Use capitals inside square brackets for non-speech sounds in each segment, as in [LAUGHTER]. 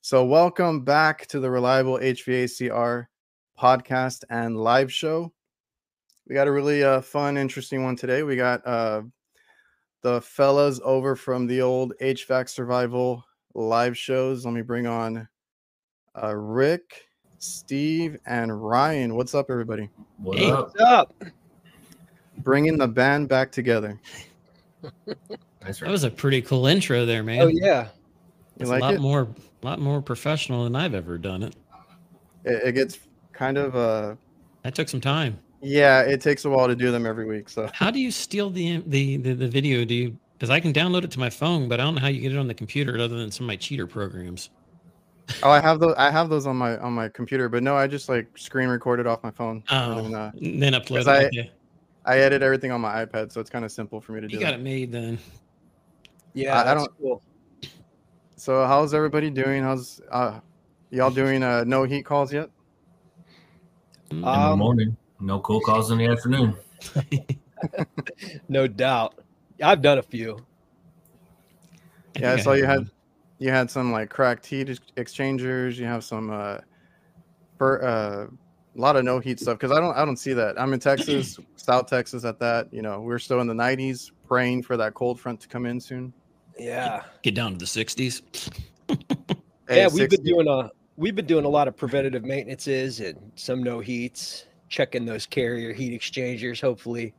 So, welcome back to the Reliable HVACR podcast and live show. We got a really uh, fun, interesting one today. We got uh, the fellas over from the old HVAC Survival live shows. Let me bring on uh, Rick, Steve, and Ryan. What's up, everybody? What up? What's up? Bringing the band back together. That's That was a pretty cool intro there, man. Oh yeah. You It's like a lot it? more, lot more professional than I've ever done it. It, it gets kind of uh, That took some time. yeah. It takes a while to do them every week. So How do you steal the the the, the video? Do you? Because I can download it to my phone, but I don't know how you get it on the computer other than some of my cheater programs. oh, I have those. I have those on my on my computer, but no, I just like screen recorded off my phone. Oh, and, uh, then upload it. I- okay. I edit everything on my iPad, so it's kind of simple for me to do. You got that. it made then. Yeah. I- I don't- Cool. So how's everybody doing? How's uh y'all doing uh no heat calls yet? In the Um, morning. No cool calls in the afternoon. [LAUGHS] No doubt. I've done a few. Yeah, I saw you had you had some like cracked heat exchangers, you have some uh for uh a lot of no heat stuff because I don't I don't see that. I'm in Texas, [CLEARS THROAT] South Texas at that, you know, we're still in the 90s praying for that cold front to come in soon. Yeah. get down to the 60s. [LAUGHS] Hey, yeah, we've 60 been doing a we've been doing a lot of preventative maintenances and some no heats, checking those carrier heat exchangers. Hopefully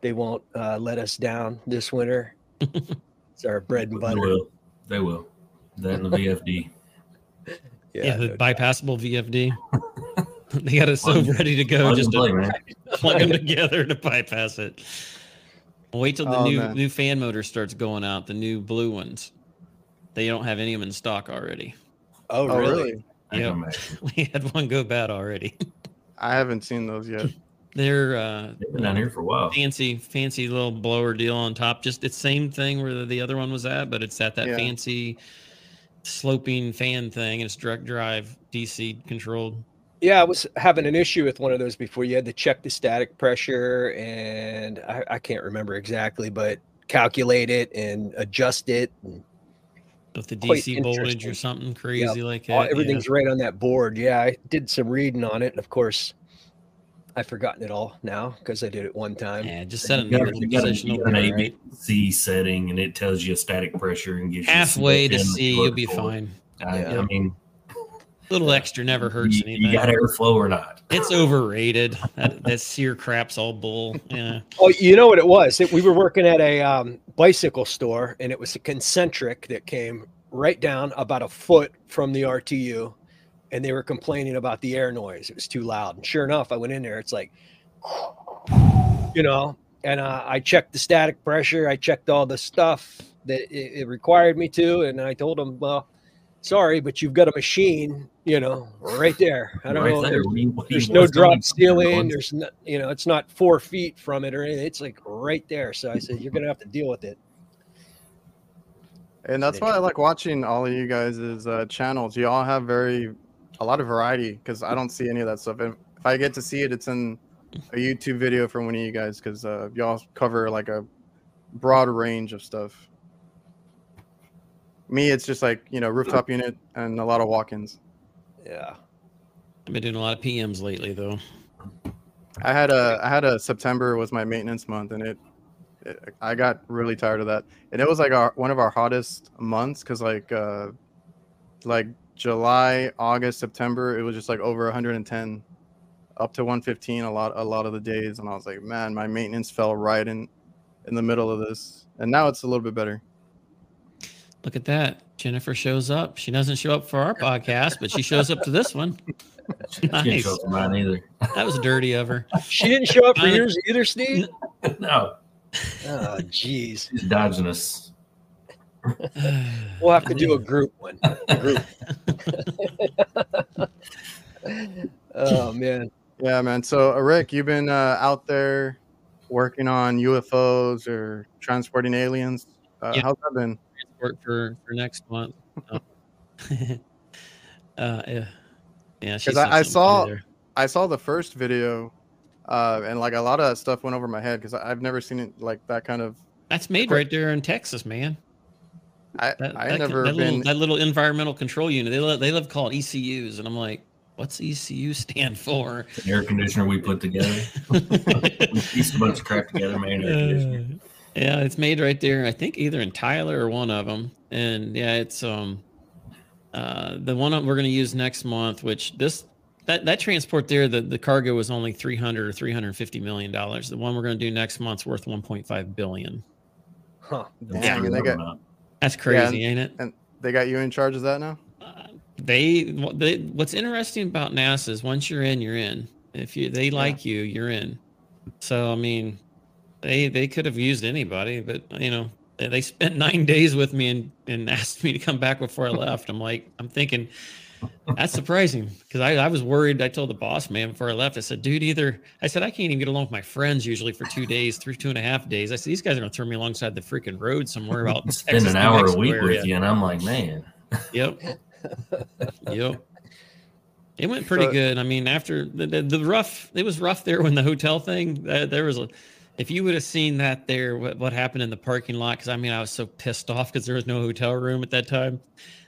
they won't uh, let us down this winter. [LAUGHS] it's our bread and They butter. will. They will. That and the VFD. [LAUGHS] Yeah, the no doubt. bypassable VFD. [LAUGHS] they got it so Plug- ready to go, just and play, to man. [LAUGHS] plug them together to bypass it. Wait till the Oh, new man. new fan motor starts going out. The new blue ones. They don't have any of them in stock already. Oh, Oh, really? really? I can Yep. imagine. [LAUGHS] We had one go bad already. I haven't seen those yet. They're uh, They've been down here for a while. fancy, fancy little blower deal on top. Just it's same thing where the, the other one was at, but it's at that Yeah. fancy sloping fan thing, and it's direct drive, DC controlled. Yeah, I was having an issue with one of those before. You had to check the static pressure, and I, I can't remember exactly, but calculate it and adjust it. And with the DC voltage or something crazy like that. everything's right on that board. Yeah, I did some reading on it, and of course, I've forgotten it all now because I did it one yeah. time. yeah, just set a You got, neutral you got, a, position you over got an? ABC setting, and it tells you a static pressure and gives you Halfway to C, you'll be fine. I, Yeah. I mean, little extra never hurts you, anything. you got airflow or not? It's overrated. That, that SEER crap's all bull. Yeah. Oh, you know what it was? It, we were working at a um, bicycle store, and it was a concentric that came right down about a foot from the RTU, and they were complaining about the air noise. It was too loud. And sure enough, I went in there. It's like, you know, and uh, I checked the static pressure. I checked all the stuff that it, it required me to, and I told them, well. Sorry, but you've got a machine, you know, right there. I don't right know. there. there's- What do you- what do you- there's no drop on? ceiling. There's no, you know, it's not four feet from it or anything. It's like right there. So I said, you're gonna have to deal with it. And that's why I like watching all of you guys' uh, channels. You all have very a lot of variety because I don't see any of that stuff. And if I get to see it, it's in a YouTube video from one of you guys because uh, y'all cover like a broad range of stuff. Me, it's just like you know rooftop unit and a lot of walk-ins. Yeah. I've been doing a lot of PMs lately, though. I had a I had a September was my maintenance month, and it, it I got really tired of that. And it was like our one of our hottest months because like uh like July, August, September, it was just like over 110, up to 115 a lot a lot of the days, and I was like, man, my maintenance fell right in in the middle of this, and now it's a little bit better. Look at that. Jennifer shows up. She doesn't show up for our podcast, but she shows up to this one. She didn't show up for mine either. That was dirty of her. She didn't show up for Uh, yours either, Steve. no, Oh, jeez. she's dodging us. [SIGHS] We'll have to do a group one. A group. [LAUGHS] oh man. Yeah, man. So uh, Rick, you've been uh, out there working on UFOs or transporting aliens. Uh, Yeah. How's that been? Work for for next month. [LAUGHS] Uh, yeah, yeah. She's I- I saw- I saw the first video uh, and like a lot of that stuff went over my head because I've never seen it like that kind of. That's made right there in Texas, man. I That, I that, never that been. little, that little environmental control unit. They love, they love to call it ECUs, and I'm like, what's ECU stand for? The air conditioner we put together. [LAUGHS] we pieced a bunch of crap together, man. Air conditioner. Yeah, it's made right there. I think either in Tyler or one of them. And yeah, it's um uh the one we're going to use next month, which this that that transport there, the the cargo was only 300 or 350 million dollars. The one we're going to do next month's worth 1.5 billion. Huh. Dang, and they got That's crazy, ain't it? And they got you in charge of that now. Uh, they, they what's interesting about NASA is once you're in, you're in. If you they like you, you're in. So I mean, they they could have used anybody, but you know they, they spent [LAUGHS] nine days with me and and [LAUGHS] asked me to come back before I [LAUGHS] left. I'm like, I'm thinking. That's surprising because I, I was worried. I told the boss man before I left. I said, "Dude, either I said I can't even get along with my friends usually for two days, three two and a half days. I said these guys are gonna throw me alongside the freaking road somewhere about spend Texas, an New hour a week area. with you, and I'm like, man, Yep. yep. It went pretty So- good. I mean, after the, the, the rough, it was rough there when the hotel thing. Uh, there was a, if you would have seen that there, what, what happened in the parking lot? Because I mean, I was so pissed off because there was no hotel room at that time.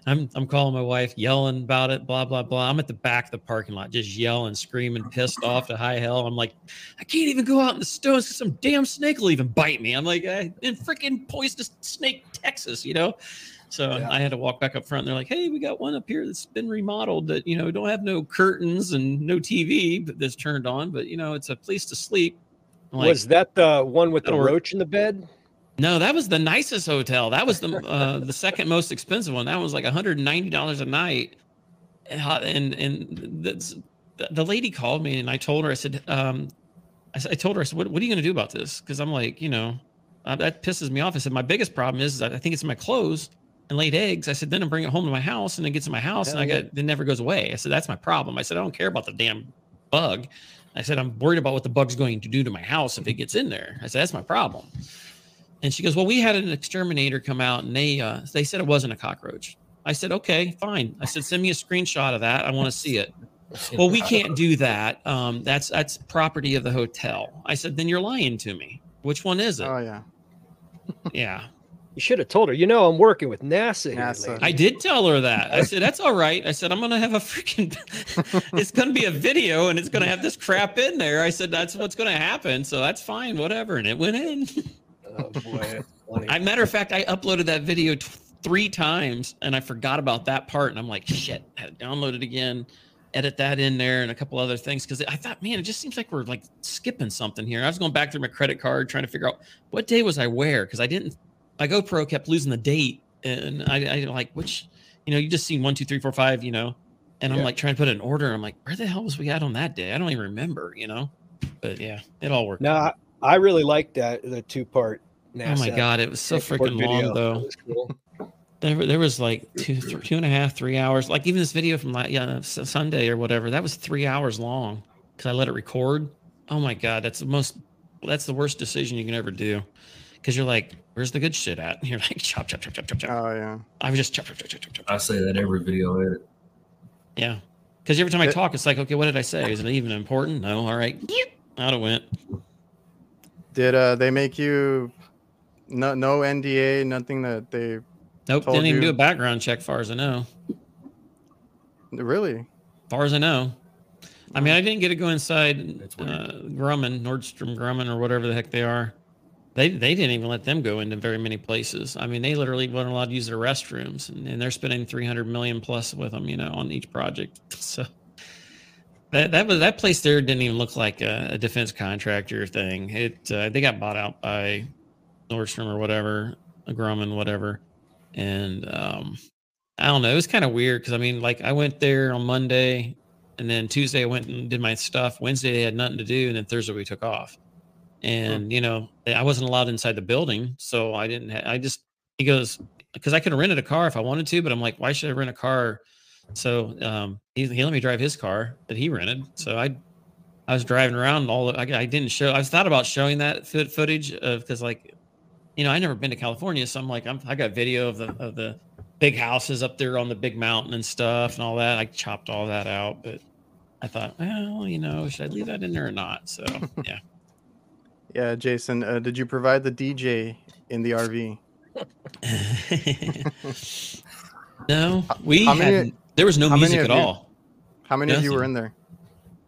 I'm I'm calling my wife, yelling about it, blah blah blah. I'm at the back of the parking lot, just yelling, screaming, pissed off to high hell. I'm like, I can't even go out in the stones because some damn snake will even bite me. I'm like, I, in freaking poisonous snake, Texas, you know. So Yeah. I had to walk back up front. And they're like, "Hey, we got one up here that's been remodeled. That you know don't have no curtains and no TV, but that's turned on. But you know it's a place to sleep." Like, was that the one with the roach in the bed? no, that was the nicest hotel. That was the uh, the second most expensive one. That was like 190 dollars a night. Uh, And and the, the lady called me and I told her I said um, I, I told her I said what, what are you going to do about this? Because I'm like you know uh, that pisses me off. I said my biggest problem is, is I think it's in my clothes and laid eggs. I said then I bring it home to my house and it gets in my house and I Hell yeah. got it never goes away. I said that's my problem. I said I don't care about the damn bug. I said I'm worried about what the bug's going to do to my house if it gets in there. I said that's my problem. And she goes, "Well, we had an exterminator come out, and they uh, they said it wasn't a cockroach." I said, "Okay, fine." I said, "Send me a screenshot of that. I want to see it." well, we can't do that. Um, that's that's property of the hotel. I said, "Then you're lying to me. Which one is it?" Oh yeah. yeah, You should have told her. You know, I'm working with NASA. NASA. lady." I did tell her that. I said, "That's all right." I said, "I'm gonna have a freaking. [LAUGHS] it's gonna be a video, and it's gonna have this crap in there." I said, "That's what's gonna happen, so that's fine, whatever." And it went in. Oh boy. I matter of fact, I uploaded that video t- three times and I forgot about that part. And I'm like, shit, I had to download it again, edit that in there, and a couple other things because I thought, man, it just seems like we're like skipping something here. I was going back through my credit card trying to figure out what day was I where because I didn't. My GoPro oh, kept losing the date, and I, I like which, you know, you just seen one, two, three, four, five, you know, and I'm Yeah. like trying to put in order. I'm like, where the hell was we at on that day? I don't even remember, you know. But yeah, it all worked. No, I, I really liked that the two part. oh my god, it was so freaking long though. Cool. There, there was like two and a half, three hours. Like even this video from like yeah, Sunday or whatever, that was three hours long because I let it record. Oh my god, that's the most, that's the worst decision you can ever do. Because you're like, where's the good shit at? And [LAUGHS] you're like, chop, chop, chop, chop, chop, chop. Oh yeah. I was just chop, chop, chop, chop, chop, chop. I say that every video edit. Yeah, because every time I talk, it's like, okay, what did I say? Is it even important? No. All right, out it went. Did uh they make you no no NDA, nothing that they Nope, Told didn't even you. do a background check, far as I know. really? far as I know. I mean, I didn't get to go inside uh, Grumman, Nordstrom Grumman, or whatever the heck they are. They they didn't even let them go into very many places. I mean, they literally weren't allowed to use their restrooms, and, and they're spending three hundred million plus with them, you know, on each project. [LAUGHS] So that that was that place there didn't even look like a, a defense contractor thing. It uh, they got bought out by Nordstrom or whatever, Grumman, whatever, and um, I don't know. It was kind of weird because I mean, like I went there on Monday, and then Tuesday I went and did my stuff. Wednesday they had nothing to do, and then Thursday we took off. And you know, I wasn't allowed inside the building, so I didn't. Ha- I just he goes because I could have rented a car if I wanted to, but I'm like, why should I rent a car? So um, he, he let me drive his car that he rented. So I I was driving around all. I, I didn't show. I thought about showing that foot footage of because like, you know, I never been to California, so I'm like, I'm, I got video of the of the big houses up there on the big mountain and stuff and all that. I chopped all that out, but I thought, well, you know, should I leave that in there or not? So [LAUGHS] yeah. Yeah, Jason, uh, did you provide the DJ in the RV? [LAUGHS] no, we how many- had there was no music at you- all. How many of you were in there?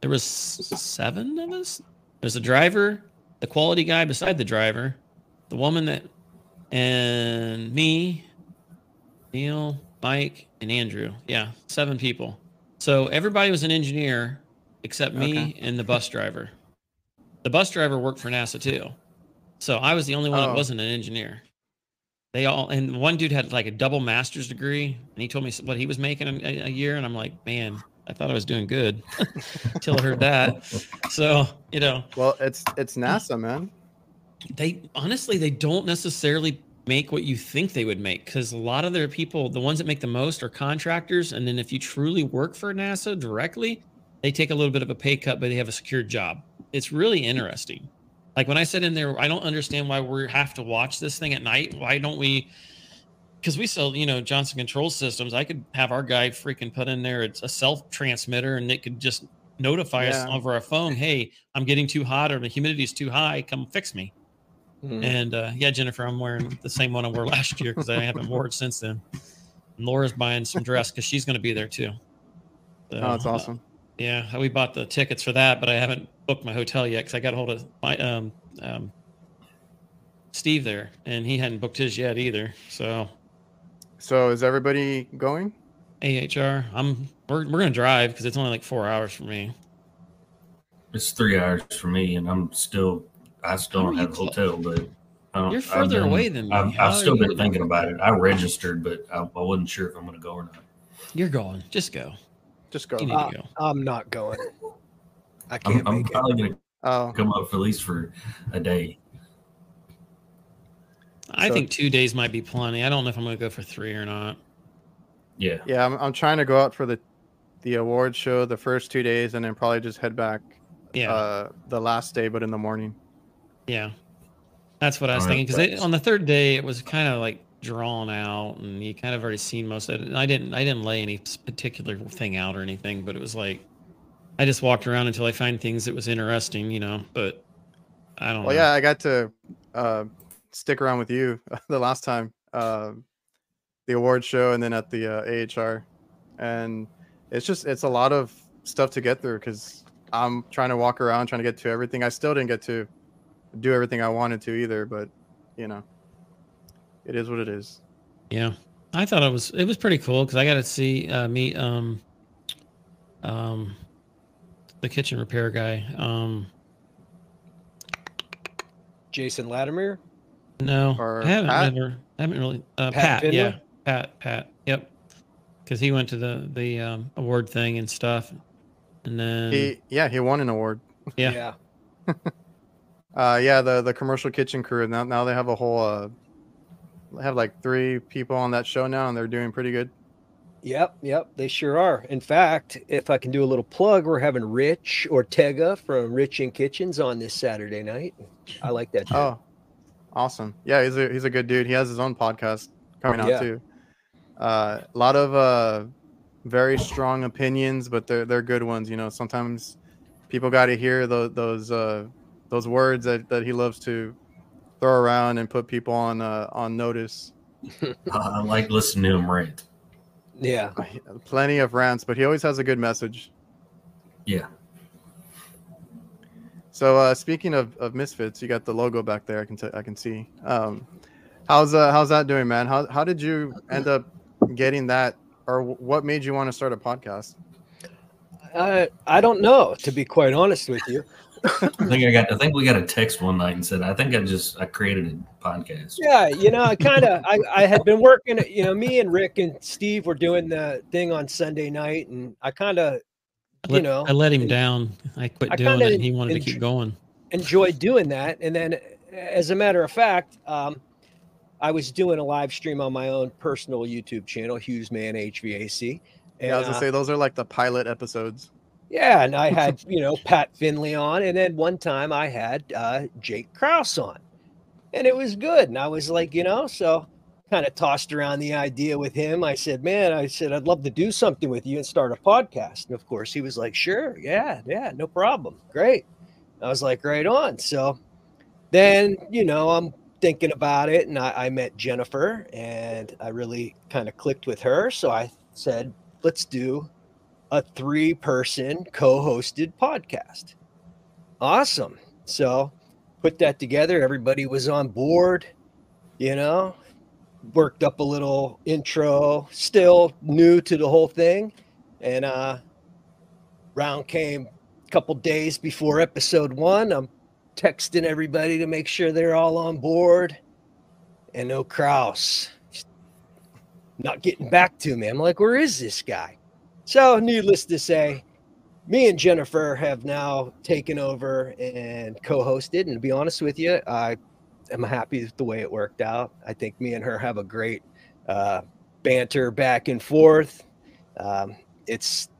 There was seven of us. There's a driver, the quality guy beside the driver, the woman that, and me, Neil, Mike, and Andrew. Yeah, seven people. So everybody was an engineer except me Okay. and the bus driver. The bus driver worked for NASA too. So I was the only one that Oh. wasn't an engineer. They all, and one dude had like a double master's degree, and he told me what he was making a, a year, and I'm like, man, I thought I was doing good [LAUGHS] until I heard that. So you know, Well, it's it's NASA, man. they honestly they don't necessarily make what you think they would make because a lot of their people the ones that make the most are contractors and then if you truly work for nasa directly they take a little bit of a pay cut but they have a secure job it's really interesting like when i said in there i don't understand why we have to watch this thing at night why don't we because we sell you know johnson control systems i could have our guy freaking put in there it's a self transmitter and it could just notify us over our phone hey i'm getting too hot or the humidity is too high come fix me Mhm. and uh, yeah, Jennifer, I'm wearing the same one I wore last year because I haven't worn it since then. And Laura's buying some dress because she's going to be there too. So, Oh, that's uh, awesome. Yeah, we bought the tickets for that, but I haven't booked my hotel yet because I got a hold of my um, um, Steve there, and he hadn't booked his yet either. So So is everybody going? AHR, I'm we're we're gonna drive because it's only like four hours for me. It's three hours for me, and I'm still, I still don't have a hotel, but I don't, You're further been- away than me. I've, I've still been thinking about it. I registered, but I, I wasn't sure if I'm going to go or not. You're going. Just go. Just go. You need Uh, to go. I'm not going. I can't I'm make it. probably going to Oh, come up for at least for a day. I so- think two days might be plenty. I don't know if I'm gonna go for three or not. Yeah. yeah. I'm, I'm trying to go out for the the award show the first two days, and then probably just head back Yeah. uh, the last day, but in the morning. Yeah, that's what I was All right, thinking. Because on the third day, it was kind of like drawn out, and you kind of already seen most of it. And I didn't, I didn't lay any particular thing out or anything, but it was like I just walked around until I find things that was interesting, you know. But I don't Well, know. yeah, I got to uh, stick around with you [LAUGHS] the last time, uh, the award show, and then at the uh, AHR, and it's just it's a lot of stuff to get through because I'm trying to walk around, trying to get to everything. I still didn't get to do everything I wanted to either, but you know, it is what it is. Yeah, I thought it was it was pretty cool because I got to see uh, meet um um the kitchen repair guy. Um, Jason Latimer. No, Or I haven't Pat? never, I haven't really. Uh, Pat Pat, yeah, Pat, Pat, yep. Because he went to the the um, award thing and stuff, and then He yeah, he won an award. Yeah. [LAUGHS] Uh, yeah, the the commercial kitchen crew. Now now they have a whole uh, they have like three people on that show now, and they're doing pretty good. Yep, yep, they sure are. In fact, if I can do a little plug, we're having Rich Ortega from Rich in Kitchens on this Saturday night. I like that. dude. Oh, awesome! Yeah, he's a he's a good dude. He has his own podcast coming out Yeah. too. Uh, a lot of uh, very strong opinions, but they're they're good ones. You know, sometimes people got to hear those those uh, those words that, that he loves to throw around and put people on uh, on notice. [LAUGHS] I like listening to him rant. yeah, Plenty of rants, but he always has a good message. Yeah. So uh, speaking of, of misfits, you got the logo back there. I can t- I can see. Um, how's uh, how's that doing, man? How how did you end up getting that, or wh- what made you want to start a podcast? uh, I don't know to be quite honest with you. I think I got. I think we got a text one night and said, "I think I just I created a podcast." Yeah, you know, I kind of I, I had been working. You know, me and Rick and Steve were doing the thing on Sunday night, and I kind of you let, know, I let him down. I quit I doing it. and He wanted to keep going. enjoyed doing that. And then, as a matter of fact, um, I was doing a live stream on my own personal YouTube channel, Hughes Man HVAC. And, yeah, I was uh, gonna say those are like the pilot episodes. Yeah, and I had you know Pat Finley on, and then one time I had uh, Jake Kraus on, and it was good. And I was like, you know, so kind of tossed around the idea with him. I said, "Man, I said I'd love to do something with you and start a podcast." And of course, he was like, "Sure, yeah, yeah, no problem, great." I was like, "Right on." So then, you know, I'm thinking about it, and I, I met Jennifer, and I really kind of clicked with her. So I said, "Let's do a three-person co-hosted podcast." Awesome. So put that together. Everybody was on board. You know, worked up a little intro, still new to the whole thing. And uh round came a couple days before episode one. I'm texting everybody to make sure they're all on board. And no Kraus not getting back to me. I'm like, where is this guy? So, needless to say, me and Jennifer have now taken over and co-hosted. And to be honest with you, I am happy with the way it worked out. I think me and her have a great uh, banter back and forth. Um, it's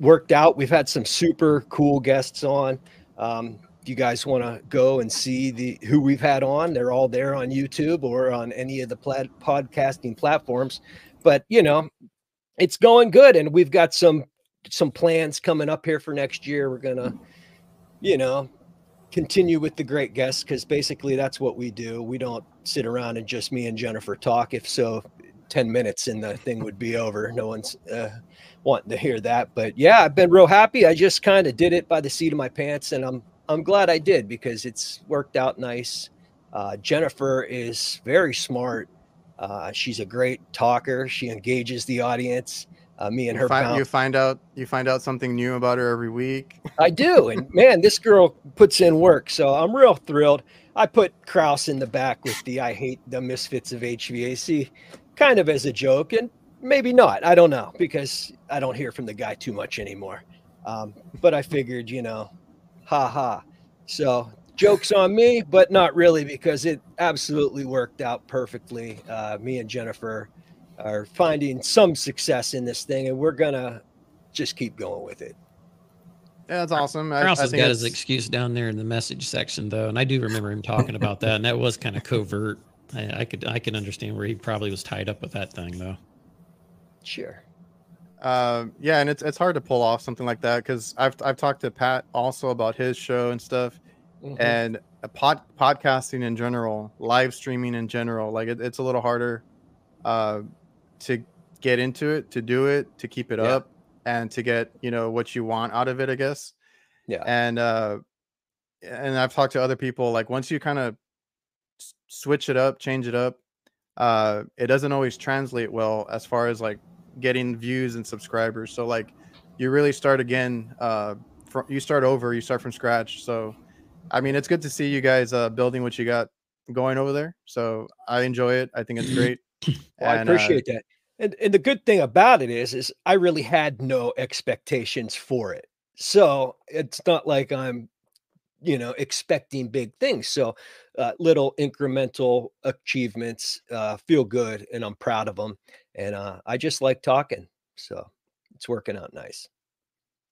worked out. We've had some super cool guests on. Um, if you guys want to go and see the who we've had on, they're all there on YouTube or on any of the plat- podcasting platforms. But you know, it's going good, and we've got some some plans coming up here for next year. We're gonna, you know, continue with the great guests because basically that's what we do. We don't sit around and just me and Jennifer talk. If so, 10 minutes and the thing would be over. No one's uh, wanting to hear that. But yeah, I've been real happy. I just kind of did it by the seat of my pants and I'm I'm glad I did because it's worked out nice. Uh, Jennifer is very smart. Uh, she's a great talker. She engages the audience. Uh, me and You her find, you find out you find out something new about her every week. I do. And [LAUGHS] man, this girl puts in work. So I'm real thrilled. I put Kraus in the back with the I hate the misfits of HVAC kind of as a joke. And maybe not. I don't know because I don't hear from the guy too much anymore. Um, but I figured, you know, ha ha. So jokes on me, but not really because it absolutely worked out perfectly. Uh, me and Jennifer are finding some success in this thing, and we're going to just keep going with it. Yeah, that's awesome. I, Kraus I has think got his excuse down there in the message section, though, and I do remember him talking about that, and that was kind of covert. I, I could I could understand where he probably was tied up with that thing, though. Sure. Um, yeah, and it's it's hard to pull off something like that because I've I've talked to Pat also about his show and stuff, Mhm. and a pod podcasting in general, live streaming in general, like it, it's a little harder uh, to get into it, to do it, to keep it Yeah. up, and to get you know what you want out of it, I guess. Yeah. And uh, and I've talked to other people like once you kind of switch it up, change it up, uh, it doesn't always translate well as far as like getting views and subscribers. So like you really start again. Uh, from you start over, you start from scratch. So I mean, it's good to see you guys uh, building what you got going over there. So I enjoy it. I think it's [CLEARS THROAT] great. Well, I And, uh, appreciate that. And, and the good thing about it is, is I really had no expectations for it. So it's not like I'm, you know, expecting big things. So uh, little incremental achievements uh, feel good, and I'm proud of them. And uh, I just like talking. So it's working out nice.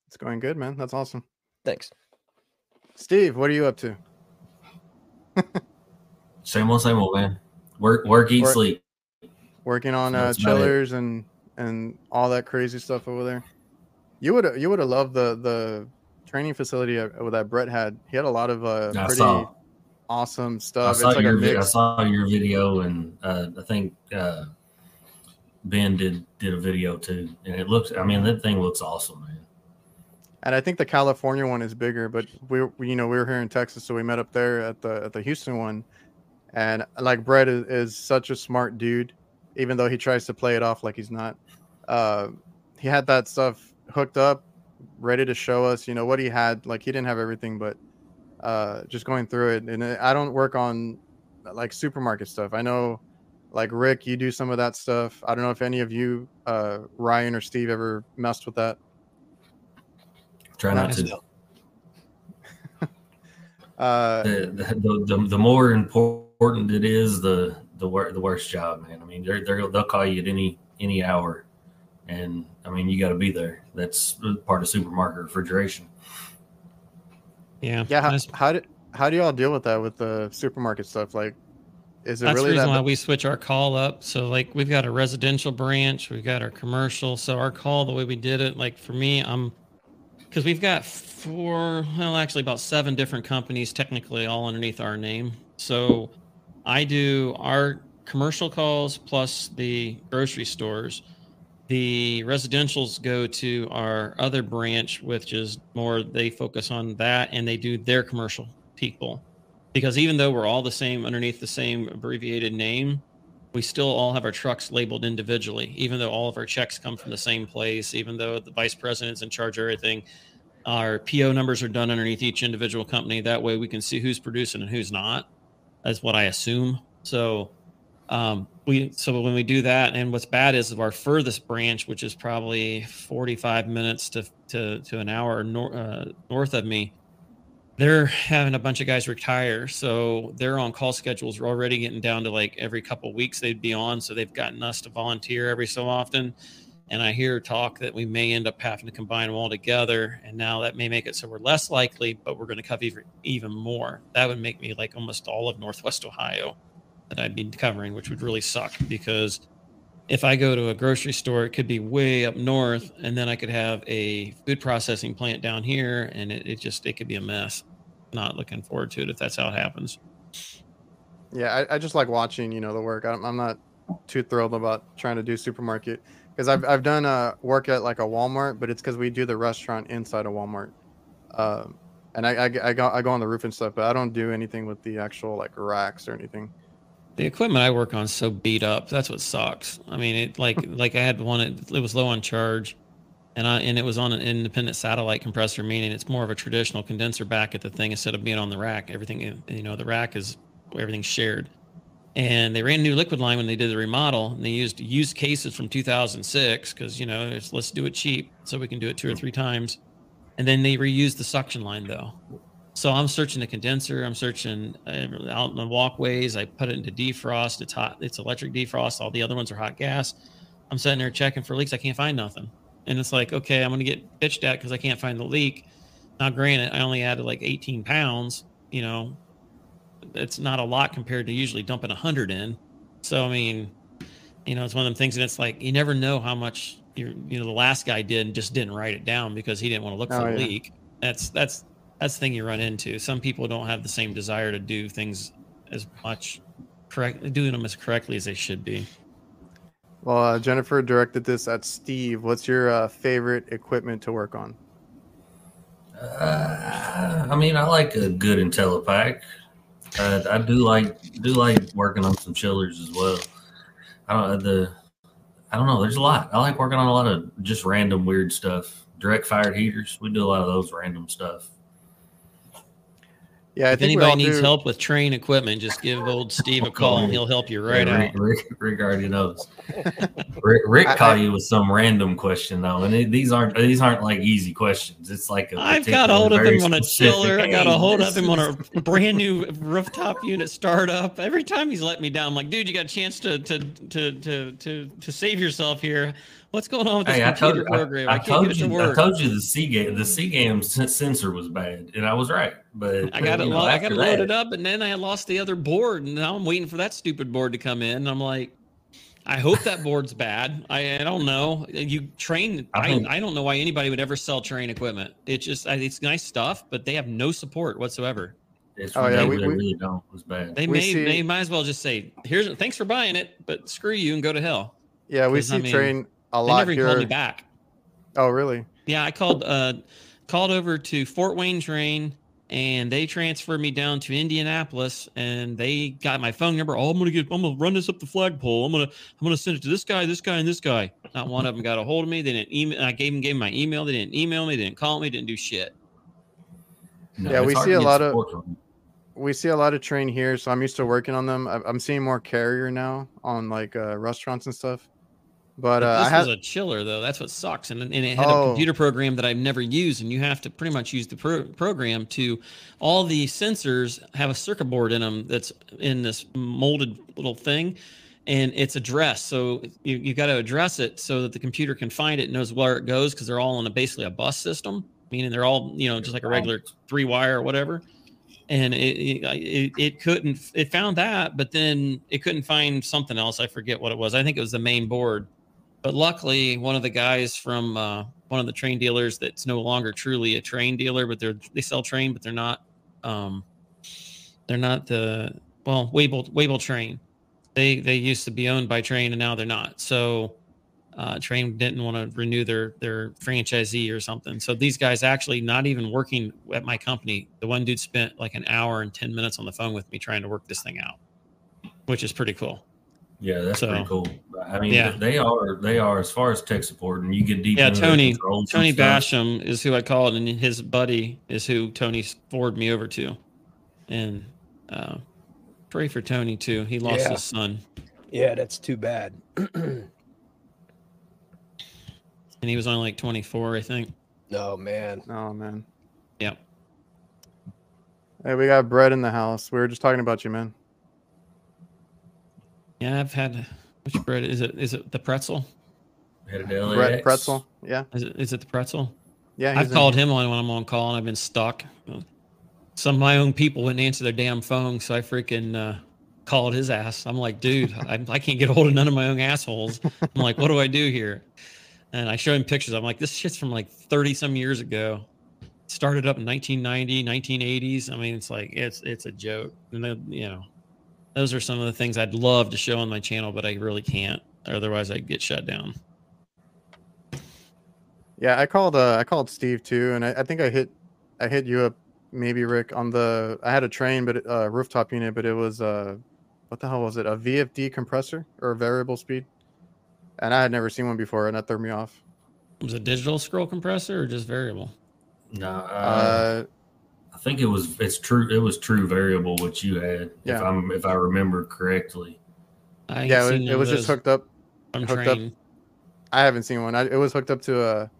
It's going good, man. That's awesome. Thanks. Steve, what are you up to? [LAUGHS] Same old, same old, man. Work, work, eat, Work. sleep. Working on uh, That's about it. chillers and and all that crazy stuff over there. You would you would have loved the the training facility uh, that Brett had. He had a lot of uh, I pretty saw. awesome I stuff. saw It's like a your I saw your video, and uh, I think uh, Ben did did a video too, and it looks. I mean, that thing looks awesome, man. And I think the California one is bigger, but we, we you know, we were here in Texas, so we met up there at the at the Houston one. And like Brett is, is such a smart dude, even though he tries to play it off like he's not. Uh, he had that stuff hooked up, ready to show us, you know, what he had. Like he didn't have everything, but uh, just going through it. And I don't work on like supermarket stuff. I know, like Rick, you do some of that stuff. I don't know if any of you, uh, Ryan or Steve, ever messed with that. Try not Nice. to. [LAUGHS] Uh, The, the, the, the more important it is, the the wor- the worst job, man. I mean, they're, they're they'll call you at any any hour, and I mean, you got to be there. That's part of supermarket refrigeration. Yeah. Yeah, how, that's- how do how do y'all deal with that with the supermarket stuff? Like, Is it That's really the reason that? why we switch our call up. So like we've got a residential branch, we've got our commercial. So our call, the way we did it, like for me, I'm because we've got four, well, actually about seven different companies technically all underneath our name. So I do our commercial calls plus the grocery stores. The residentials go to our other branch, which is more they focus on that and they do their commercial people. Because even though we're all the same underneath the same abbreviated name, we still all have our trucks labeled individually, even though all of our checks come from the same place, even though the vice president's in charge of everything. Our PO numbers are done underneath each individual company. That way we can see who's producing and who's not. That's what I assume. So um, we so when we do that, and what's bad is our furthest branch, which is probably 45 minutes to to, to an hour nor, uh, north of me, they're having a bunch of guys retire, so their on call schedules are already getting down to like every couple weeks they'd be on. So they've gotten us to volunteer every so often. And I hear talk that we may end up having to combine them all together. And now that may make it so we're less likely, but we're going to cover even, even more. That would make me like almost all of Northwest Ohio that I'd be covering, which would really suck because if I go to a grocery store, it could be way up north, and then I could have a food processing plant down here, and it, it just it could be a mess. Not looking forward to it if that's how it happens. Yeah, I, I just like watching, you know, the work. I'm, I'm not too thrilled about trying to do supermarket because I've, I've done uh, work at like a Walmart, but it's because we do the restaurant inside a Walmart. Um, and I, I, I, go, I go on the roof and stuff, but I don't do anything with the actual like racks or anything. The equipment I work on is so beat up. That's what sucks. I mean, it like like I had one. It, it was low on charge, and I and it was on an independent satellite compressor, meaning it's more of a traditional condenser back at the thing instead of being on the rack. Everything you know, the rack is everything's shared. And they ran a new liquid line when they did the remodel, and they used used cases from 2006 because you know it's, let's do it cheap so we can do it two or three times. And then they reused the suction line though. So I'm searching the condenser. I'm searching uh, out in the walkways. I put it into defrost. It's hot. It's electric defrost. All the other ones are hot gas. I'm sitting there checking for leaks. I can't find nothing. And it's like, okay, I'm going to get bitched at because I can't find the leak. Now, granted, I only added like 18 pounds. You know, it's not a lot compared to usually dumping 100 in. So, I mean, you know, it's one of them things. And it's like, you never know how much you you know, the last guy did and just didn't write it down because he didn't want to look Oh, for the yeah. leak. That's, that's, that's the thing you run into. Some people don't have the same desire to do things as much correct, doing them as correctly as they should be. Well, uh, Jennifer directed this at Steve. What's your uh, favorite equipment to work on? Uh, I mean, I like a good IntelliPak. Uh, I do like do like working on some chillers as well. I don't the I don't know. There's a lot. I like working on a lot of just random weird stuff. Direct fired heaters. We do a lot of those random stuff. Yeah, I if think anybody needs do- help with Trane equipment, just give old Steve a [LAUGHS] call and he'll help you right Yeah, out. Rick, Rick, Rick already knows. [LAUGHS] Rick, Rick I- caught I- you with some random question though, and it, these aren't these aren't like easy questions. It's like a I've got a hold of him on a specific, chiller. I got a hold of him on a brand new rooftop unit startup. Every time he's let me down, I'm like, dude, you got a chance to to to to to, to save yourself here. What's going on with this Hey, I told, computer I, program? I I, can't told get it to you, I told you the C game, the C game sensor was bad, and I was right. But I got it. you know, I got after it loaded that- up, and then I lost the other board, and now I'm waiting for that stupid board to come in. And I'm like, I hope that board's bad. I, I don't know. You Trane. [LAUGHS] I I, I don't know why anybody would ever sell Trane equipment. It's just it's nice stuff, but they have no support whatsoever. It's Oh, yeah, they, we- we- really don't. It was bad. They We may see- they might as well just say, "Here's thanks for buying it, but screw you and go to hell." Yeah, we 'Cause, I see mean, Trane a They lot never even called me back. Oh, really? Yeah, I called uh called over to Fort Wayne Trane and they transferred me down to Indianapolis and they got my phone number. Oh, I'm gonna get I'm gonna run this up the flagpole. I'm gonna I'm gonna send it to this guy, this guy, and this guy. Not one of them got a hold of me. They didn't email I gave them gave 'em my email. They didn't email me, they didn't call me, didn't do shit. No, Yeah, we see a lot of- them. We see a lot of Trane here, so I'm used to working on them. I- I'm seeing more carrier now on like uh, restaurants and stuff. But uh, I this had was a chiller though. That's what sucks. And, and it had Oh. a computer program that I've never used, and you have to pretty much use the pro- program to. All the sensors have a circuit board in them that's in this molded little thing, and it's addressed. So you you got to address it so that the computer can find it, and knows where it goes because they're all on a basically a bus system, meaning they're all you know just like a regular three wire or whatever. and it it it couldn't it found that, but then it couldn't find something else. I forget what it was. I think it was the main board. But luckily, one of the guys from uh, one of the Trane dealers that's no longer truly a Trane dealer, but they're they sell Trane, but they're not um, they're not the well Wable Wable Trane. They they used to be owned by Trane, and now they're not. So uh, Trane didn't want to renew their their franchisee or something. So these guys actually not even working at my company. The one dude spent like an hour and ten minutes on the phone with me trying to work this thing out, which is pretty cool. Yeah, that's So, pretty cool. I mean, yeah. they are they are as far as tech support, and you get deep. Yeah, Tony Tony. Basham is who I called, and his buddy is who Tony forwarded me over to. And uh, pray for Tony too. He lost Yeah. his son, Yeah, that's too bad. [CLEARS THROAT] and he was only like 24, I think. no man. Oh man. Yep. Hey, we got bread in the house. We were just talking about you, man. Yeah, I've had which bread is it? Is it the pretzel? Headed to Bread pretzel. Yeah. Is it is it the pretzel? Yeah. I've called him on when I'm on call, and I've been stuck. Some of my own people wouldn't answer their damn phone, so I freaking uh, called his ass. I'm like, dude, I, I can't get a hold of none of my own assholes. I'm like, what do I do here? And I show him pictures. I'm like, this shit's from like 30 some years ago. Started up in 1990, 1980s. I mean, it's like it's it's a joke. And then, you know, those are some of the things I'd love to show on my channel, but I really can't. Otherwise, I'd get shut down. Yeah, I called. Uh, I called Steve too, and I, I think I hit. I hit you up, maybe Rick, on the. I had a Trane, but it- uh, rooftop unit, but it was uh, what the hell was it? A VFD compressor or a variable speed? And I had never seen one before, and that threw me off. Was it digital scroll compressor or just variable? No, uh, Uh, I think it was. It's true. It was true variable what you had. If I'm if I remember correctly. I yeah, it, was- it was just hooked up. on hooked up. I haven't seen one. I, it was hooked up to a,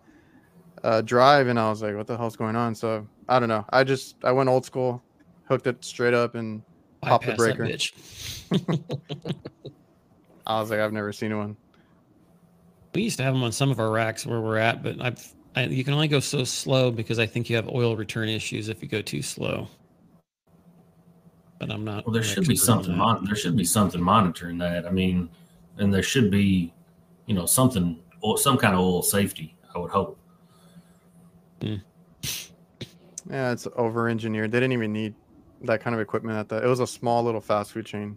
a drive, and I was like, "What the hell's going on?" So I don't know. I just I went old school, hooked it straight up, and popped the Bypass that breaker. bitch. [LAUGHS] I was like, "I've never seen one." We used to have them on some of our racks where we're at, but I've I, you can only go so slow because I think you have oil return issues if you go too slow. But I'm not. Well, there should be something. Mon- there should be something monitoring that. I mean, and there should be, you know, something, or some kind of oil safety. I would hope. Yeah, it's over engineered. They didn't even need that kind of equipment at that. It was a small little fast food chain,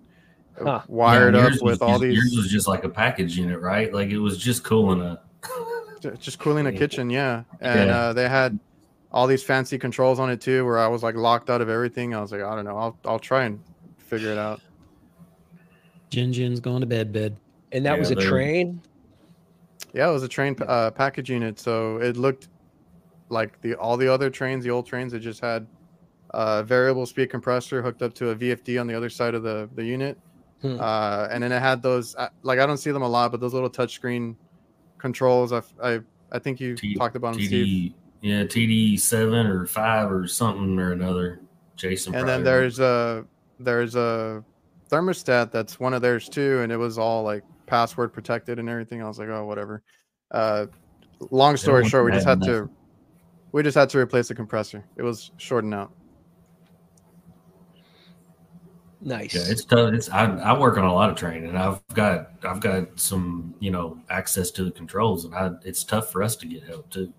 uh, Huh. wired Yeah, up with was all just- Yours was just like a package unit, right? Like it was just cooling a. [LAUGHS] ju- just cooling a kitchen. Yeah, and Yeah. Uh, they had all these fancy controls on it too, where I was like locked out of everything. I was like, I don't know. I'll I'll try and figure it out. Jin Jin's going to bed. Bed. And that Yeah, was a Trane. Yeah, it was a Trane uh, package unit, so it looked like the all the other Tranes, the old Tranes, it just had a variable speed compressor hooked up to a VFD on the other side of the the unit, Hmm. uh, and then it had those uh, like I don't see them a lot, but those little touchscreen controls. I I, I think you T- talked about them, Steve. TD, yeah, TD seven or five or something or another. Jason. And then there's a there's a thermostat that's one of theirs too, and it was all like password protected and everything. I was like, oh, whatever. Uh, long story short, we just had to we just had to replace the compressor. It was shorting out. Nice. Yeah, it's tough. It's I, I work on a lot of training. I've got I've got some you know access to the controls, and I it's tough for us to get help too.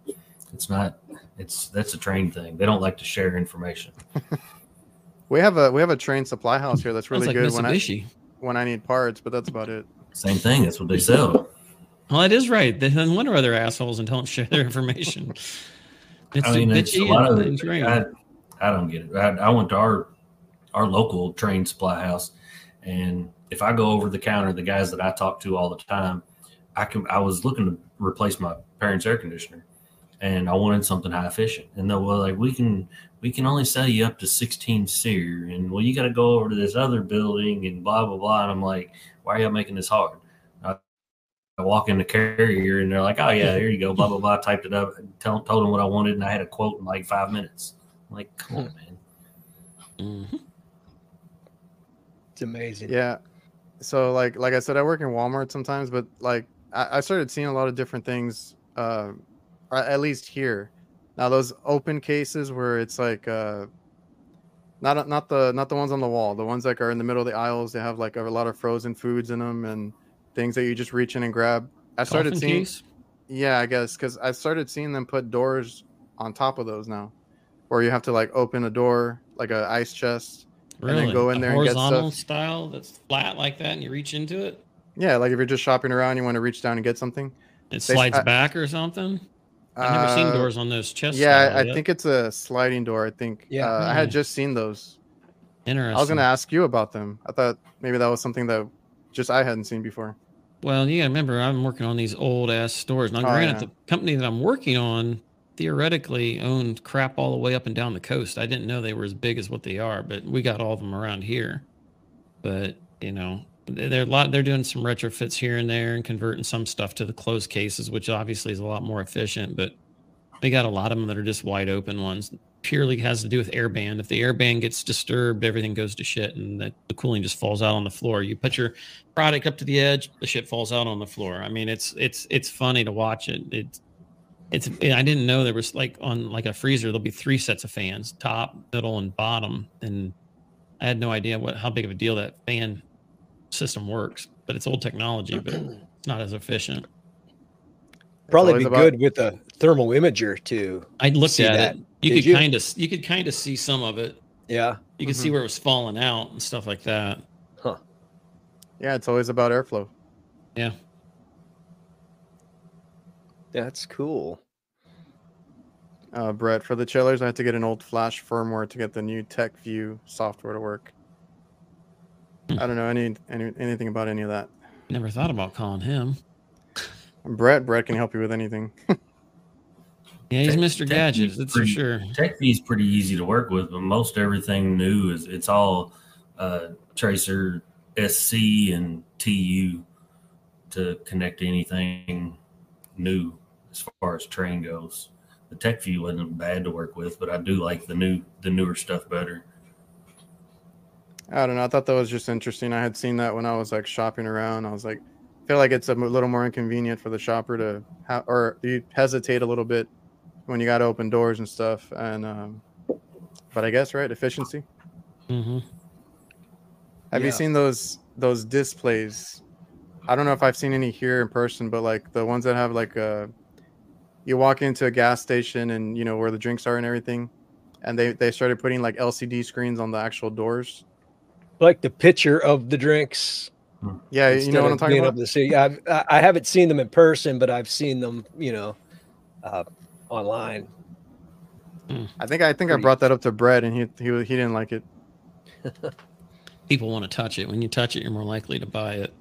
It's not. It's that's a Trane thing. They don't like to share information. [LAUGHS] We have a we have a Trane supply house here that's really like good when I Mitsubishi. when I need parts, but that's about it. Same thing. That's what they sell. Well, that is right. They then wonder why they're assholes and don't share their information. It's I mean, it's a lot of and it. I, I don't get it. I, I went to our our local Trane supply house, and if I go over the counter, the guys that I talk to all the time, I can. I was looking to replace my parents' air conditioner, and I wanted something high efficient. And they were like, "We can we can only sell you up to 16 SEER, and well, you got to go over to this other building and blah blah blah." And I'm like, "Why are y'all making this hard?" I, I walk in the carrier, and they're like, "Oh yeah, here you go." Blah blah blah. I Typed it up, tell, told them what I wanted, and I had a quote in like five minutes. I'm like, come on, man. Mhm. It's amazing. Yeah. So like like I said, I work in Walmart sometimes, but like I, I started seeing a lot of different things, uh, at least here. Now those open cases where it's like uh, Not not the not the ones on the wall. The ones that are in the middle of the aisles. They have like a lot of frozen foods in them and things that you just reach in and grab. I started Coffin seeing. case? Yeah, I guess because I started seeing them put doors on top of those now, where you have to like open a door like a ice chest. And then go in A there and get horizontal stuff. style that's flat like that, and you reach into it. Yeah, like if you're just shopping around, you want to reach down and get something. It They- slides I- back or something. I've never seen Uh, doors on those chest. Yeah, style I, I yet. think it's a sliding door. I think. Yeah. uh, I had Hmm. just seen those. interesting. I was gonna ask you about them. I thought maybe that was something that just I hadn't seen before. Well, you gotta remember, I'm working on these old ass stores. Now, Oh, granted, yeah. the company that I'm working on theoretically owned crap all the way up and down the coast. I didn't know they were as big as what they are, but we got all of them around here. But you know, they- they're a lot. They're doing some retrofits here and there and converting some stuff to the closed cases, which obviously is a lot more efficient. But they got a lot of them that are just wide open ones. Purely has to do with airband. If the airband gets disturbed, everything goes to shit, and the, the cooling just falls out on the floor. You put your product up to the edge, the shit falls out on the floor. I mean, it's it's it's funny to watch it. It's it's I didn't know there was like on like a freezer there'll be three sets of fans, top, middle, and bottom, and I had no idea what how big of a deal that fan system works. But it's old technology, but it's not as efficient. Probably be about- good with a thermal imager too. I looked at that? it. You Did could kind of you could kind of see some of it. Yeah. You could see Mhm. where it was falling out and stuff like that. Huh. Yeah, it's always about airflow. Yeah. That's cool. Uh, Brett, for the chillers, I had to get an old Flash firmware to get the new TechView software to work. Hmm. I don't know any, any anything about any of that. Never thought about calling him. Brett, Brett can help you with anything. [LAUGHS] Yeah, he's Tech- Mr. tech Gadget, is that's for pretty- sure. TechView is pretty easy to work with, but most everything new is it's all uh, Tracer SC and TU to connect to anything new as far as Trane goes. The tech view wasn't bad to work with, but I do like the new the newer stuff better. I don't know. I thought that was just interesting. I had seen that when I was like shopping around. I was like, I feel like it's a little more inconvenient for the shopper to have, or you hesitate a little bit when you got to open doors and stuff. And, um, but I guess right, efficiency. hmm Have Yeah. you seen those those displays? I don't know if I've seen any here in person, but like the ones that have like a, you walk into a gas station and you know where the drinks are and everything, and they they started putting like LCD screens on the actual doors. Like the picture of the drinks. Yeah, you know what I'm of talking being about. able to see. I've, I I haven't seen them in person, but I've seen them, you know, uh, online. I think I think I brought that up to Brett, and he he he didn't like it. [LAUGHS] People want to touch it. When you touch it, you're more likely to buy it.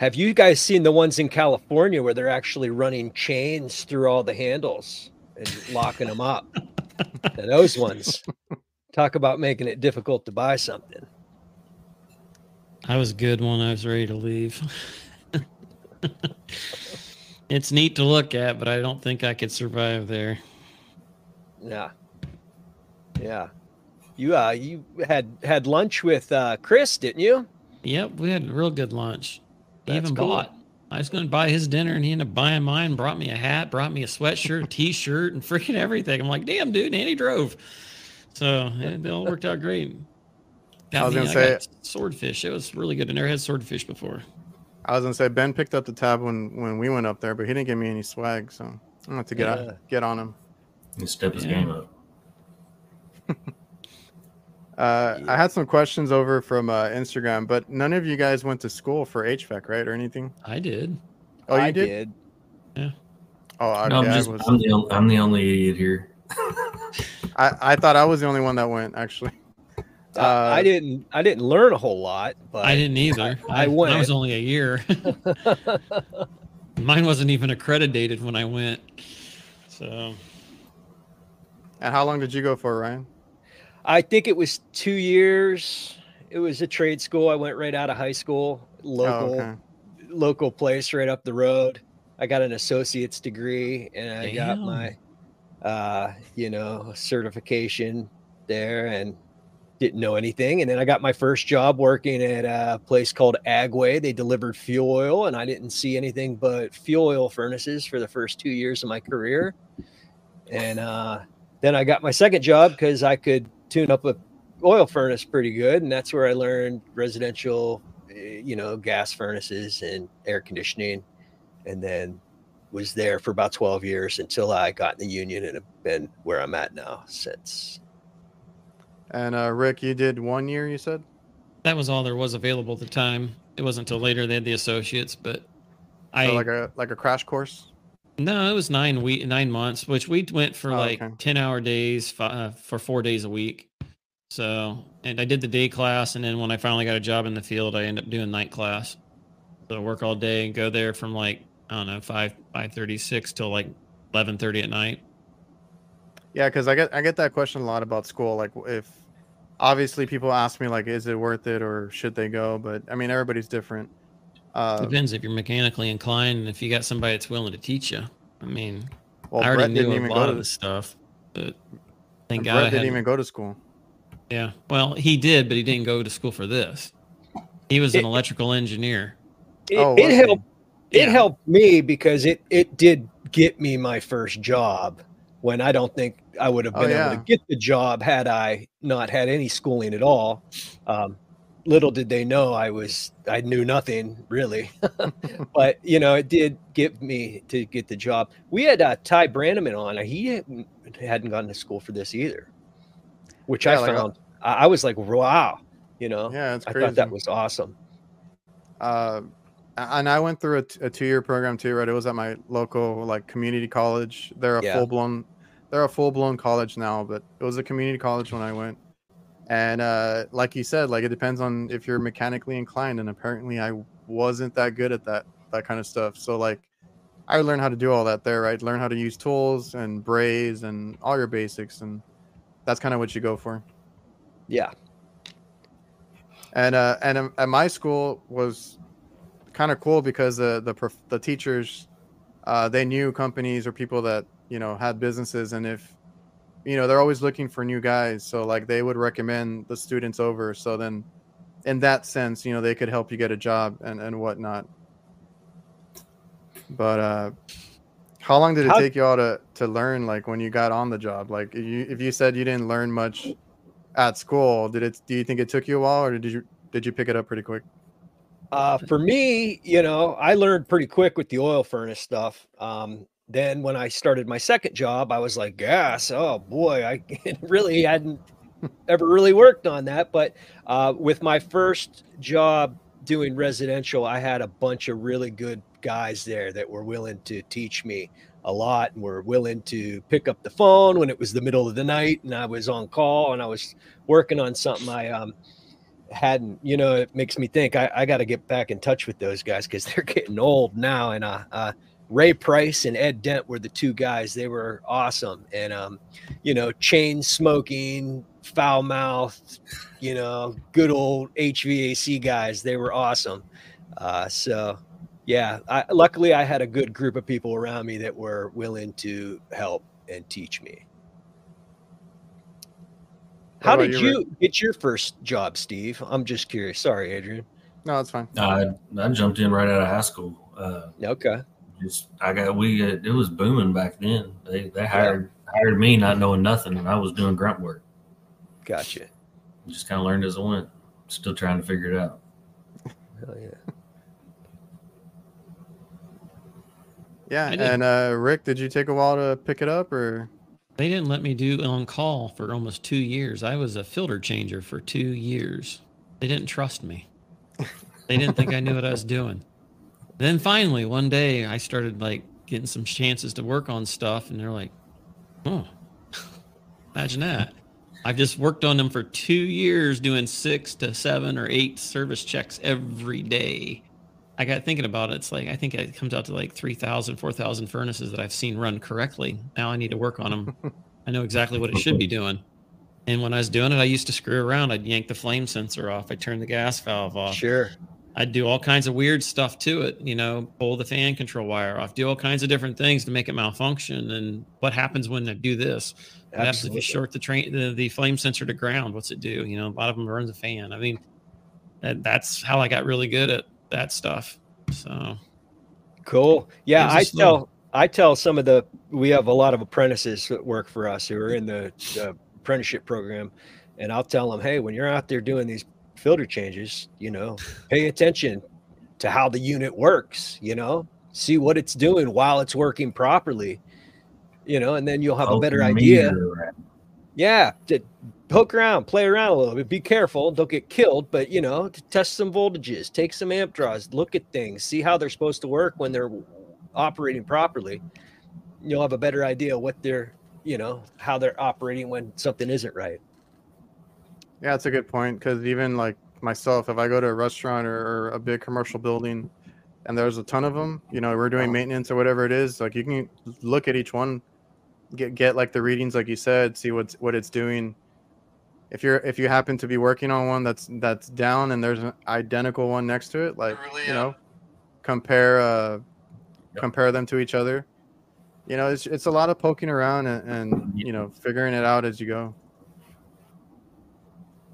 Have you guys seen the ones in California where they're actually running chains through all the handles and locking them up? [LAUGHS] And those ones, talk about making it difficult to buy something. I was good when I was ready to leave. [LAUGHS] it's neat to look at, but I don't think I could survive there. Yeah, yeah. You uh, you had had lunch with uh, Chris, didn't you? Yep, we had a real good lunch. He That's even cool. bought. I was going to buy his dinner, and he ended up buying mine. Brought me a hat, brought me a sweatshirt, a t-shirt, and [LAUGHS] freaking everything. I'm like, damn, dude, and he drove. So it, it all worked out great. Got I was gonna say- swordfish. It was really good. I never had swordfish before. I was gonna say Ben picked up the tab when when we went up there, but he didn't give me any swag, so I'm gonna get Yeah. out, get on him. And step his Yeah. game up. [LAUGHS] Uh, Yeah. I had some questions over from uh, Instagram, but none of you guys went to school for HVAC, right, or anything? I did. Oh, you I did? did. Oh, I, No, I'm yeah, I just was. I'm the only, I'm the only idiot here. [LAUGHS] I, I thought I was the only one that went actually. Uh, I didn't. I didn't learn a whole lot, but I didn't either. I Mine went. was only a year. [LAUGHS] Mine wasn't even accredited when I went. So And how long did you go for, Ryan? I think it was two years. It was a trade school. I went right out of high school, local Oh, okay. local place right up the road. I got an associate's degree and I got my uh, you know, certification there and didn't know anything. And then I got my first job working at a place called Agway. They delivered fuel oil and I didn't see anything but fuel oil furnaces for the first two years of my career. And uh, then I got my second job because I could tune up a oil furnace pretty good, and that's where I learned residential, eh, you know, gas furnaces and air conditioning, and then was there for about 12 years until I got in the union and have been where I'm at now since. And uh, Rick, you did one year, you said? That was all there was available at the time. It wasn't until later they had the associates, but I So like a like a crash course. No, it was nine week nine months, which we went for Oh, like okay. ten hour days uh, for four days a week. So, and I did the day class, and then when I finally got a job in the field, I ended up doing night class. So I work all day and go there from like I don't know five five thirty six till like eleven thirty at night. Yeah, because I get I get that question a lot about school. Like if obviously people ask me like, is it worth it or should they go? But I mean, everybody's different. Uh, Depends if you're mechanically inclined and if you got somebody that's willing to teach you. I mean, well, I already Brett didn't knew a even lot go of to this stuff, but thank Brett God I didn't had. even go to school. Yeah, well, he did, but he didn't go to school for this. He was an It- electrical engineer. It, Oh, it okay. helped. It helped me because it it did get me my first job when I don't think I would have Oh, been able to get the job had I not had any schooling at all. Um, little did they know I was I knew nothing really, [LAUGHS] but you know it did get me to get the job. We had uh, Ty Brannaman on. He hadn't, gone to school for this either, which Yeah, I like, uh, found. I, I was like, wow, you know. Yeah, I thought that was awesome. uh, and I went through a, t- a two-year program too, right? It was at my local like community college. They're a Yeah. full-blown, they're a full-blown college now, but it was a community college when I went. And uh, like you said, like it depends on if you're mechanically inclined, and apparently I wasn't that good at that that kind of stuff. So like, I learned how to do all that there, right? Learn how to use tools and braze and all your basics, and that's kind of what you go for. Yeah. and uh and um, at my school was kind of cool because the the prof- the teachers uh they knew companies or people that you know had businesses and if you know they're always looking for new guys so like they would recommend the students over so then in that sense you know they could help you get a job and and whatnot. But uh how long did it How- take you all to to learn like when you got on the job? Like if you if you said you didn't learn much at school did it do you think it took you a while or did you did you pick it up pretty quick? Uh, for me, you know, I learned pretty quick with the oil furnace stuff. Um, then when I started my second job, I was like, gas. Oh boy, I [LAUGHS] really hadn't ever really worked on that. But uh, with my first job doing residential, I had a bunch of really good guys there that were willing to teach me a lot and were willing to pick up the phone when it was the middle of the night and I was on call and I was working on something I um, hadn't you know it makes me think i, I got to get back in touch with those guys because [LAUGHS] they're getting old now and uh, uh ray price and ed dent were the two guys they were awesome and um you know chain smoking foul mouthed you know good old hvac guys they were awesome uh so yeah I, luckily i had a good group of people around me that were willing to help and teach me What how did you, you get your first job, Steve? I'm just curious. Sorry, Adrian. no that's fine I I jumped in right out of high school. Uh, Okay. Just I got we uh, it was booming back then. They they hired hired me not knowing nothing, and I was doing grunt work. Gotcha. Just kind of learned as I went. Still trying to figure it out. [LAUGHS] Hell yeah. yeah and uh rick did you take a while to pick it up or They didn't let me do on call for almost two years. I was a filter changer for two years. They didn't trust me. They didn't think I knew what I was doing. Then finally, one day, I started like getting some chances to work on stuff, and they're like, "Oh, imagine that." I've just worked on them for two years, doing six to seven or eight service checks every day. I got thinking about it. It's like I think it comes out to like 3,000, 4,000 furnaces that I've seen run correctly. Now I need to work on them. I know exactly what it should be doing. And when I was doing it, I used to screw around. I'd yank the flame sensor off. I'd turn the gas valve off. Sure. I'd do all kinds of weird stuff to it. You know, pull the fan control wire off. Do all kinds of different things to make it malfunction. And what happens when I do this? What if you Absolutely. short the train the, the flame sensor to ground? What's it do? You know, a lot of them runs a fan. I mean, that, that's how I got really good at that stuff. So Cool. Yeah, I tell I tell some of the we have a lot of apprentices that work for us who are in the, the apprenticeship program, and I'll tell them, hey, when you're out there doing these filter changes, you know, pay attention to how the unit works, you know, see what it's doing while it's working properly, you know, and then you'll have a better idea. Yeah, to poke around, play around a little bit. Be careful, don't get killed, but you know, to test some voltages, take some amp draws, look at things, see how they're supposed to work when they're operating properly. You'll have a better idea what they're, you know, how they're operating when something isn't right. Yeah, it's a good point because even like myself, if I go to a restaurant or, or, a big commercial building and there's a ton of them, you know, we're doing maintenance or whatever it is, like you can look at each one, get get like the readings, like you said, see what's what it's doing. If you're if you happen to be working on one that's that's down and there's an identical one next to it, like really, you know, compare uh yep. compare them to each other. You know, it's it's a lot of poking around and, and you know figuring it out as you go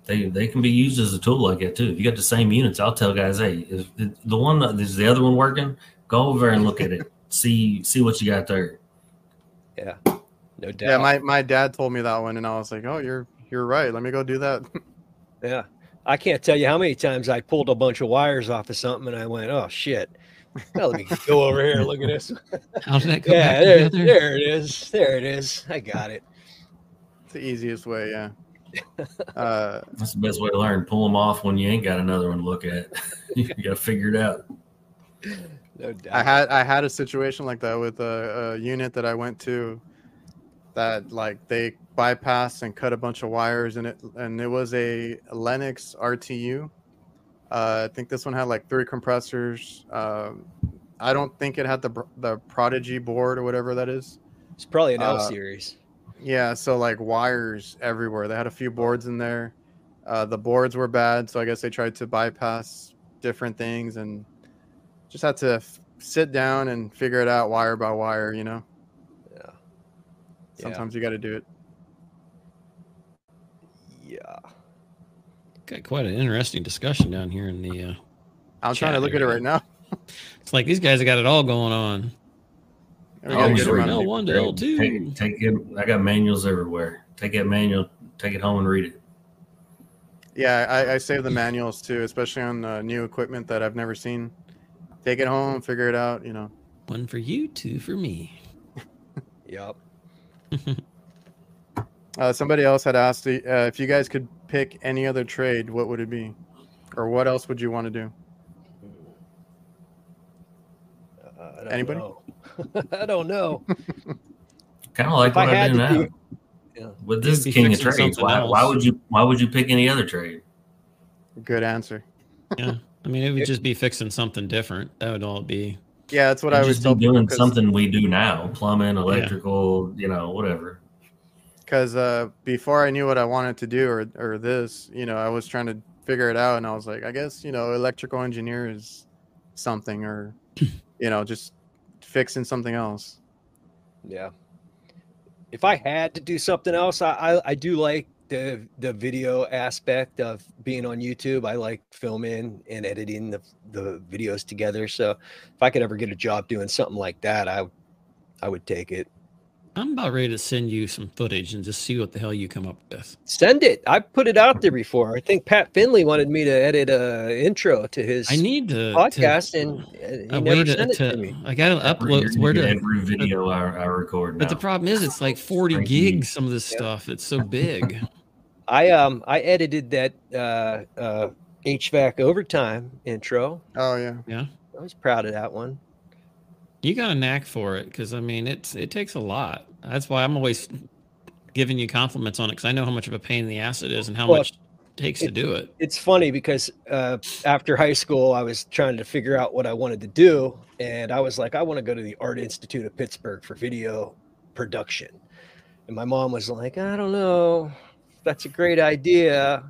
they they can be used as a tool like that too. If you got the same units, I'll tell guys, hey, is the one is the other one working? Go over and look at it. [LAUGHS] See see what you got there. Yeah, no doubt. Yeah, my my dad told me that one, and I was like, oh, you're you're right. Let me go do that. [LAUGHS] yeah, I can't tell you how many times I pulled a bunch of wires off of something, and I went, oh shit. Well, let me go over here and look at this. How's that come yeah, there, there it is. There it is. I got it. It's the easiest way, yeah. [LAUGHS] Uh, That's the best way to learn. Pull them off when you ain't got another one to look at. [LAUGHS] you got to figure it out. No doubt. I had I had a situation like that with a, a unit that I went to that like they bypassed and cut a bunch of wires and it and it was a Lennox RTU. Uh, I think this one had like three compressors. Um, I don't think it had the the Prodigy board or whatever that is. It's probably an L uh, series. Yeah, so like wires everywhere. They had a few boards in there. Uh, the boards were bad, so I guess they tried to bypass different things and just had to f- sit down and figure it out wire by wire. You know. Yeah. Sometimes yeah. you got to do it. Yeah. Got quite an interesting discussion down here in the. Uh, I'm trying to look area. at it right now. [LAUGHS] it's like these guys have got it all going on. Oh, sure. L one to L two. Take, take it. I got manuals everywhere. Take that manual. Take it home and read it. Yeah, I, I save the manuals too, especially on uh, new equipment that I've never seen. Take it home, figure it out. You know. One for you, two for me. [LAUGHS] yep. [LAUGHS] uh, somebody else had asked uh, if you guys could pick any other trade, what would it be, or what else would you want to do? Uh, Anybody? Know. [LAUGHS] I don't know. kind of like if what I, I do now. Do, yeah. With this king of trades, why, why would you why would you pick any other trade? Good answer. yeah, I mean, it would just be fixing something different. That would all be. Yeah, that's what I was doing. Something we do now: plumbing, electrical, yeah. you know, whatever. Because uh, before I knew what I wanted to do, or or this, you know, I was trying to figure it out, and I was like, I guess you know, electrical engineer is something, or [CLEARS THROAT] you know, just fixing something else. Yeah. If I had to do something else, I, I, I do like the the video aspect of being on YouTube. I like filming and editing the the videos together. So if I could ever get a job doing something like that, I I would take it. I'm about ready to send you some footage and just see what the hell you come up with. Send it. I put it out there before. I think Pat Finley wanted me to edit a intro to his. I need to podcast, to, and he never sent to, it to me. I got to upload. Where to every video I, I record. But the problem is, it's like 40 gigs. Some of this yeah. stuff. It's so big. I um I edited that uh, uh, HVAC overtime intro. Oh yeah, yeah. I was proud of that one. You got a knack for it because I mean it's it takes a lot. That's why I'm always giving you compliments on it because I know how much of a pain in the ass it is and how well, much it takes it, to do it. It's funny because uh, after high school, I was trying to figure out what I wanted to do, and I was like, I want to go to the Art Institute of Pittsburgh for video production. And my mom was like, I don't know, that's a great idea.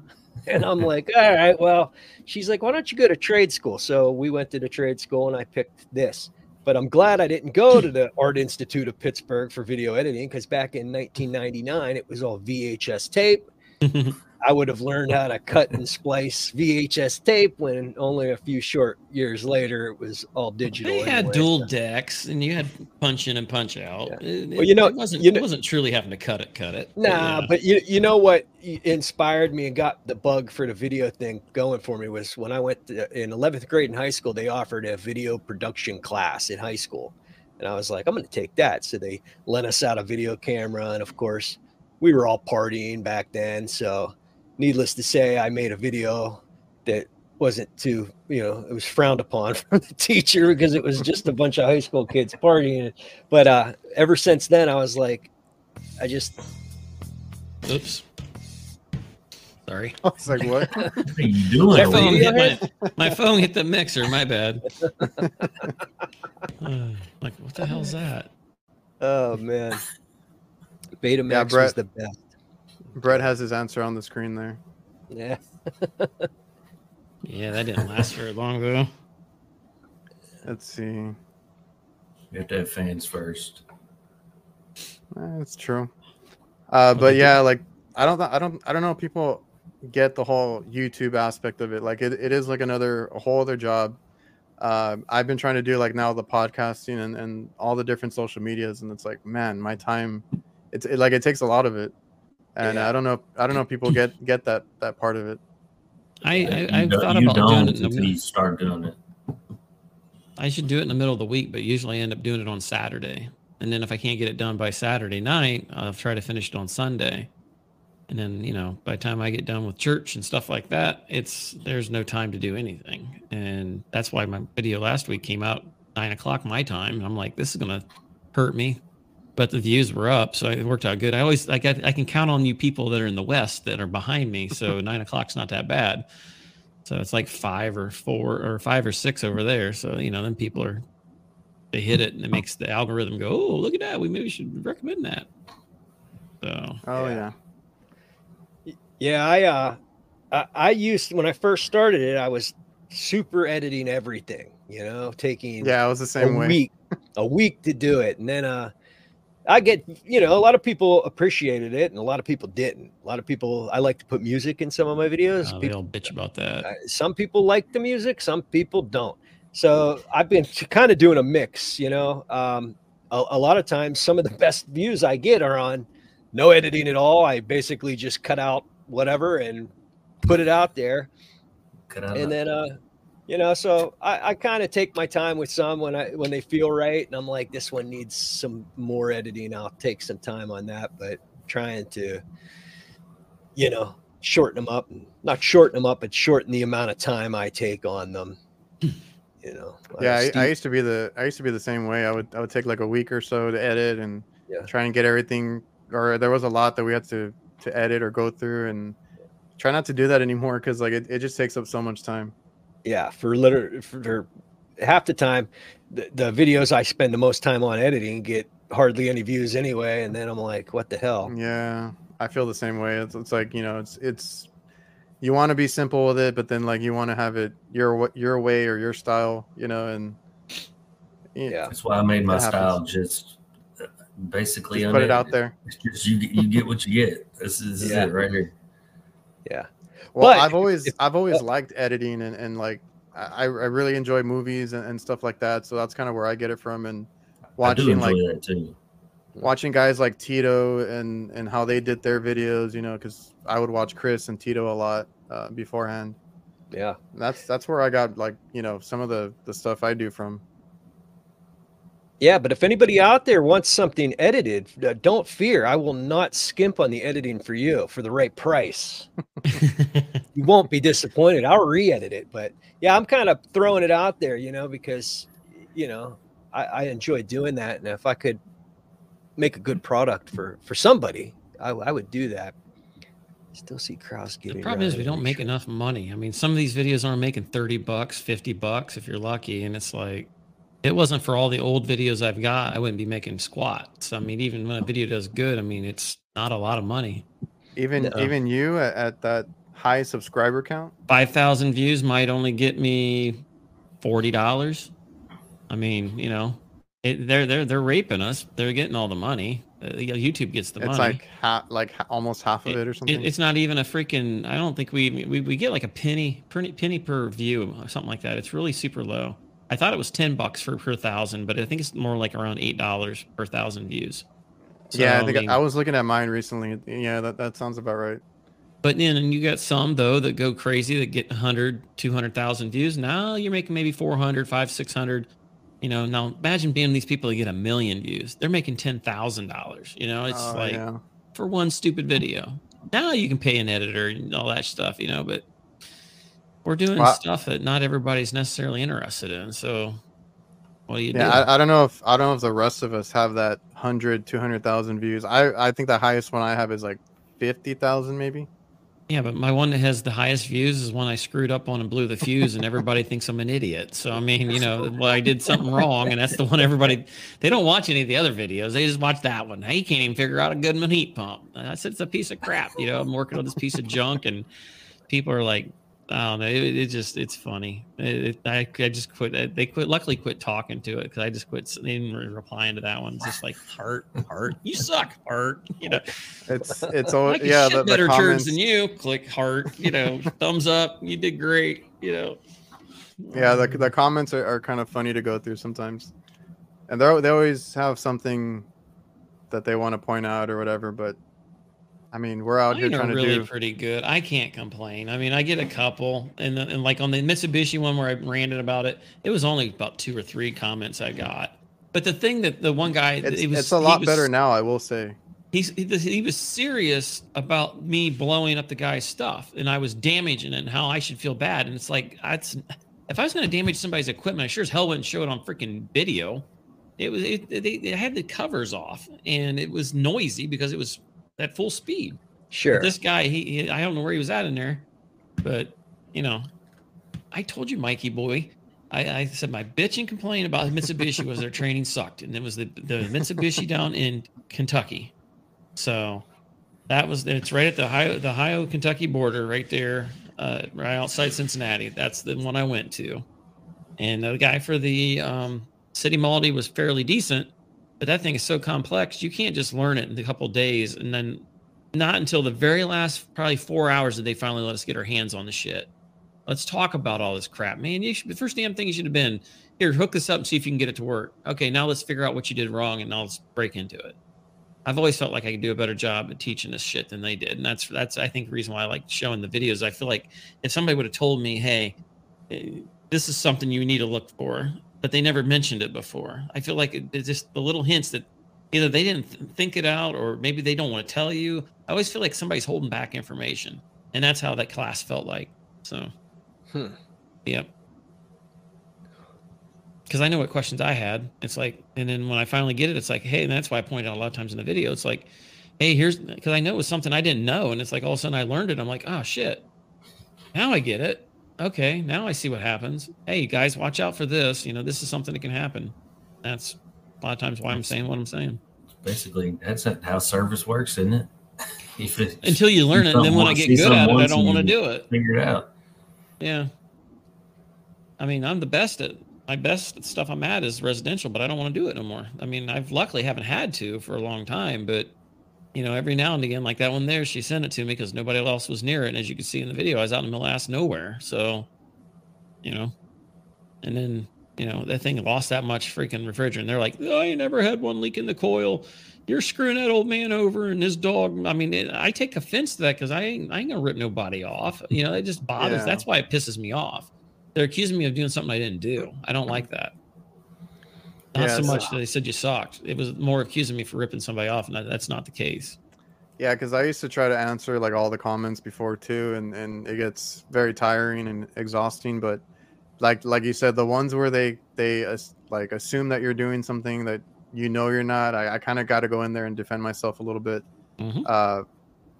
And I'm [LAUGHS] like, all right, well, she's like, why don't you go to trade school? So we went to the trade school and I picked this. But I'm glad I didn't go to the Art Institute of Pittsburgh for video editing because back in 1999 it was all VHS tape. [LAUGHS] I would have learned how to cut and splice VHS tape when only a few short years later it was all digital. They had anyway, dual decks, and you had punch in and punch out. Yeah. It, Well, you know- it wasn't. you know- it wasn't truly having to cut it, cut it. but Nah, yeah. but you you know what inspired me and got the bug for the video thing going for me was when I went to, in 11th grade in high school. They offered a video production class in high school, and I was like, I'm going to take that. So they lent us out a video camera, and of course, we were all partying back then. So, needless to say, I made a video that wasn't too you know it was frowned upon [LAUGHS] from the teacher because it was just a bunch of high school kids partying but uh ever since then i was like i just oops. Sorry, I was like, what? [LAUGHS] What are you doing? my phone here? hit my, [LAUGHS] my phone hit the mixer. My bad. Uh, like what the hell's that? Oh man, Betamax was Brett. the best. Brett has his answer on the screen there. Yeah, Yeah, that didn't last very long though. Let's see. You have to have fans first. That's true. Uh, but yeah, like I don't, th- I don't, I don't know. if People get the whole YouTube aspect of it. Like it, it is like another, a whole other job. Uh, I've been trying to do like now the podcasting and, and all the different social medias, and it's like, man, my time, it's it, like it takes a lot of it, and Yeah. I don't know, I don't know if people get get that that part of it. I, I You I've don't- thought you about doing don't it. Until you start doing it. I should do it in the middle of the week, but usually I end up doing it on Saturday. And then if I can't get it done by Saturday night, I'll try to finish it on Sunday. And then, you know, by the time I get done with church and stuff like that, it's there's no time to do anything. And that's why my video last week came out nine o'clock my time. I'm like, this is gonna hurt me. But the views were up, so it worked out good. I always like I, I can count on you people that are in the west that are behind me, so [LAUGHS] nine o'clock's not that bad. So it's like five or four or five or six over there. So you know, then people are they hit it and it makes the algorithm go, oh, look at that. We maybe should recommend that. So Oh Yeah. yeah, yeah. I uh, I, I used when I first started it, I was super editing everything. You know, taking yeah, I was the a same way. week, [LAUGHS] a week to do it, and then uh, I get you know a lot of people appreciated it, and a lot of people didn't. A lot of people I like to put music in some of my videos. uh, they People bitch about that. Uh, some people like the music, some people don't. So I've been kind of doing a mix, you know. Um, a, a lot of times, some of the best views I get are on no editing at all. I basically just cut out whatever and put it out there, Cut out and the- then uh, you know. So I, I kind of take my time with some when I when they feel right, and I'm like, this one needs some more editing. I'll take some time on that, but trying to, you know, shorten them up, not shorten them up, but shorten the amount of time I take on them. [CLEARS THROAT] You know. Yeah, I, I used to be the I used to be the same way. I would I would take like a week or so to edit and Yeah. try and get everything. Or there was a lot that we had to to edit or go through, and try not to do that anymore because like it, it just takes up so much time. Yeah, for liter for, for half the time, the, the videos I spend the most time on editing get hardly any views anyway, and then I'm like, what the hell? Yeah, I feel the same way. It's, it's like you know, it's it's you want to be simple with it, but then like you want to have it your wa- your way or your style, you know, and Yeah. That's why I made my That style happens. just uh, basically just put it out there. It's just you, you get what you get. This is, this Yeah. is it right here. Well, But I've always I've always liked editing and, and like I, I really enjoy movies and, and stuff like that. So that's kind of where I get it from. And watching like watching guys like Tito and and how they did their videos, you know, because I would watch Chris and Tito a lot uh, beforehand. Yeah. That's that's where I got like you know some of the the stuff I do from. Yeah, but if anybody out there wants something edited, uh, don't fear. I will not skimp on the editing for you for the right price. [LAUGHS] you won't be disappointed. I'll re-edit it, but yeah, I'm kind of throwing it out there, you know, because you know I, I enjoy doing that, and if I could make a good product for for somebody, I, I would do that. Still see Kraus The problem is we don't make show. enough money. I mean, some of these videos aren't making 30 bucks, 50 bucks if you're lucky. And it's like, it wasn't for all the old videos I've got, I wouldn't be making squats. I mean, even when a video does good, I mean, it's not a lot of money. Even No. even you at, at that high subscriber count. 5,000 views might only get me $40. I mean, you know, it, they're, they're, they're raping us. They're getting all the money. Uh, YouTube gets the it's money. It's like half, like almost half of it, or something. It, it's not even a freaking. I don't think we, we we get like a penny penny penny per view or something like that. It's really super low. I thought it was ten bucks for per thousand, but I think it's more like around eight dollars per thousand views. yeah, I think I, mean, I was looking at mine recently. Yeah, that, that sounds about right. But then and you got some though that go crazy that get 100, 200,000 views. Now you're making maybe 400, 5, 600. You know, now imagine being these people that get a million views. They're making $10,000. You know, it's Oh, like yeah. for one stupid video. Now you can pay an editor and all that stuff, you know, but we're doing Well, stuff that not everybody's necessarily interested in. So what do you Yeah, do? I, I don't know if I don't know if the rest of us have that 100, 200,000 views. I I think the highest one I have is like 50,000 maybe. Yeah, but my one that has the highest views is one I screwed up on and blew the fuse, and everybody [LAUGHS] thinks I'm an idiot. So I mean, you know, well, I did something wrong, and that's the one everybody. They don't watch any of the other videos; they just watch that one. Hey, you can't even figure out a Goodman heat pump. And I said it's a piece of crap. You know, I'm working on this piece of junk, and people are like, I don't know. It, it just it's funny. It, I I just quit. Uh, they quit. Luckily, quit talking to it because I just quit even re- replying to that one. It's just like heart, heart. You suck, heart. [LAUGHS] You know. It's it's all yeah. The, the better comments, than you. Click heart, you know, [LAUGHS] thumbs up. You did great, you know. yeah, the, um, the comments are, are kind of funny to go through sometimes, and they they always have something that they want to point out or whatever. But I mean, we're out here Mine trying are to really do. pretty good. I can't complain. I mean, I get a couple, and the- and like on the Mitsubishi one where I ranted about it, it was only about two or three comments I got. But the thing that the one guy, It's, it was, it's a lot was- better now, I will say. He's he, he was serious about me blowing up the guy's stuff, and I was damaging it, and how I should feel bad. And it's like, that's if I was going to damage somebody's equipment, I sure as hell wouldn't show it on freaking video. It was it, they, they had the covers off, and it was noisy because it was at full speed. Sure. This guy, he, he I don't know where he was at in there, but you know, I told you, Mikey boy. I, I said my bitch and complaint about [LAUGHS] Mitsubishi was their training sucked, and it was the the Mitsubishi down in Kentucky. So that was it's right at the Ohio the Ohio Kentucky border, right there, uh, right outside Cincinnati. That's the one I went to, and the guy for the um, City Multi was fairly decent, but that thing is so complex you can't just learn it in a couple days, and then not until the very last probably four hours did they finally let us get our hands on the shit. Let's talk about all this crap, man. You should, the first damn thing you should have been here. Hook this up and see if you can get it to work. Okay, now let's figure out what you did wrong, and now let's break into it. I've always felt like I could do a better job at teaching this shit than they did, and that's that's I think the reason why I like showing the videos. I feel like if somebody would have told me, "Hey, eh, this is something you need to look for," but they never mentioned it before, I feel like it, it's just the little hints that either they didn't th- think it out or maybe they don't want to tell you. I always feel like somebody's holding back information, and that's how that class felt like. So, Hmm. yep. Because I know what questions I had. It's like, and then when I finally get it, it's like, hey, and that's why I point out a lot of times in the video. It's like, hey, here's because I know it was something I didn't know, and it's like all of a sudden I learned it. I'm like, oh shit, now I get it. Okay, now I see what happens. Hey guys, watch out for this. You know, this is something that can happen. That's a lot of times why I'm saying what I'm saying. Basically, that's how service works, isn't it? [LAUGHS] It Until you learn it, and then when I get good at it, I don't want to do it. figure it out. Yeah. I mean, I'm the best at my best stuff I'm at is residential, but I don't want to do it no more. I mean, I've luckily haven't had to for a long time, but you know, every now and again, like that one there, she sent it to me because nobody else was near it. And as you can see in the video, I was out in the middle of nowhere. So, you know, and then, you know, that thing lost that much freaking refrigerant. They're like, oh, I never had one leak in the coil. You're screwing that old man over and his dog. I mean, it, I take offense to that because I ain't, I ain't gonna rip nobody off. You know, it just bothers. Yeah. That's why it pisses me off. They're accusing me of doing something I didn't do. I don't like that. Not Yeah, so much that they said you sucked. It was more accusing me for ripping somebody off, and that's not the case. Yeah, because I used to try to answer like all the comments before too, and and it gets very tiring and exhausting. But like like you said, the ones where they they as- like assume that you're doing something that you know you're not, I, I kind of got to go in there and defend myself a little bit. Mhm. Uh,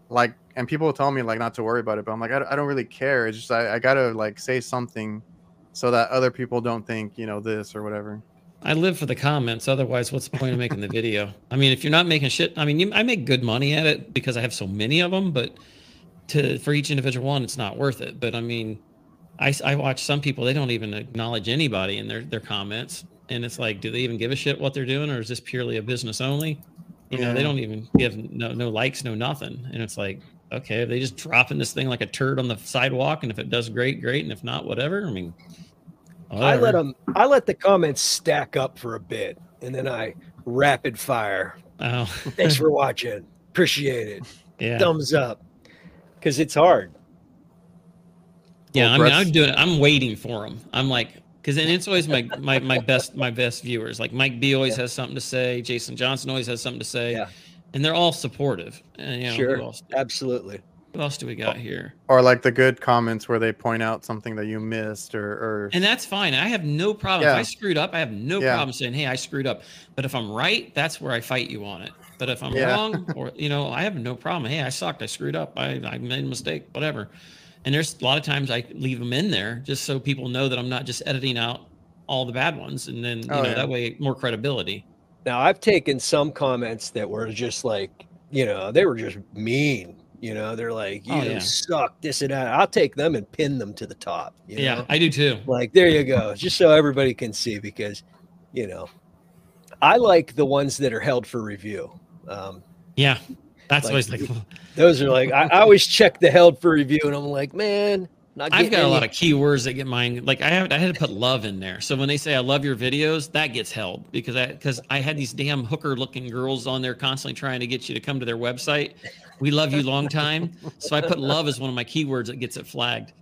like, and people tell me like not to worry about it, but I'm like I, don't- I don't really care. It's just I, I gotta like say something so that other people don't think you know this or whatever. I live for the comments. Otherwise, what's the point of making the video? I mean, if you're not making shit, I mean, you, I make good money at it because I have so many of them. But to for each individual one, it's not worth it. But I mean, I, I watch some people; they don't even acknowledge anybody in their their comments, and it's like, do they even give a shit what they're doing, or is this purely a business only? You know, they don't even give no no likes, no nothing. And it's like, okay, they just dropping this thing like a turd on the sidewalk, and if it does great, great, and if not, whatever. I mean, I whatever. let them. I let the comments stack up for a bit, and then I rapid fire. Oh, Thanks for [LAUGHS] watching. Appreciate it. yeah, Thumbs up, because it's hard. yeah. I mean, I'm doing. I'm waiting for them. I'm like, because and it's always my my my best my best viewers. Like Mike B always Yeah. has something to say. Jason Johnson always has something to say. Yeah. And they're all supportive. And, you know, Sure. Who else, Absolutely. Who else do we got here? Or like the good comments where they point out something that you missed, or or And that's fine. I have no problem. If Yeah. I screwed up, I have no Yeah. problem saying, "Hey, I screwed up." But if I'm right, that's where I fight you on it. But if I'm Yeah. wrong, [LAUGHS] or you know, I have no problem. Hey, I sucked. I screwed up. I, I made a mistake. Whatever. And there's a lot of times I leave them in there just so people know that I'm not just editing out all the bad ones, and then you Oh, know yeah. that way more credibility. Now I've taken some comments that were just like, you know, they were just mean. You know, they're like, you Oh, yeah. suck, this and that. I'll take them and pin them to the top. You yeah, know? I do too. Like, there you go. Just so everybody can see, because, you know, I like the ones that are held for review. Um, Yeah, that's Like, always like. those are like, I, I always check the held for review, and I'm like, man, not I've got a lot of keywords that get mine. Like I have, I had to put love in there. So when they say I love your videos, that gets held because I because I had these damn hooker looking girls on there constantly trying to get you to come to their website. We love you long time. So I put love as one of my keywords that gets it flagged.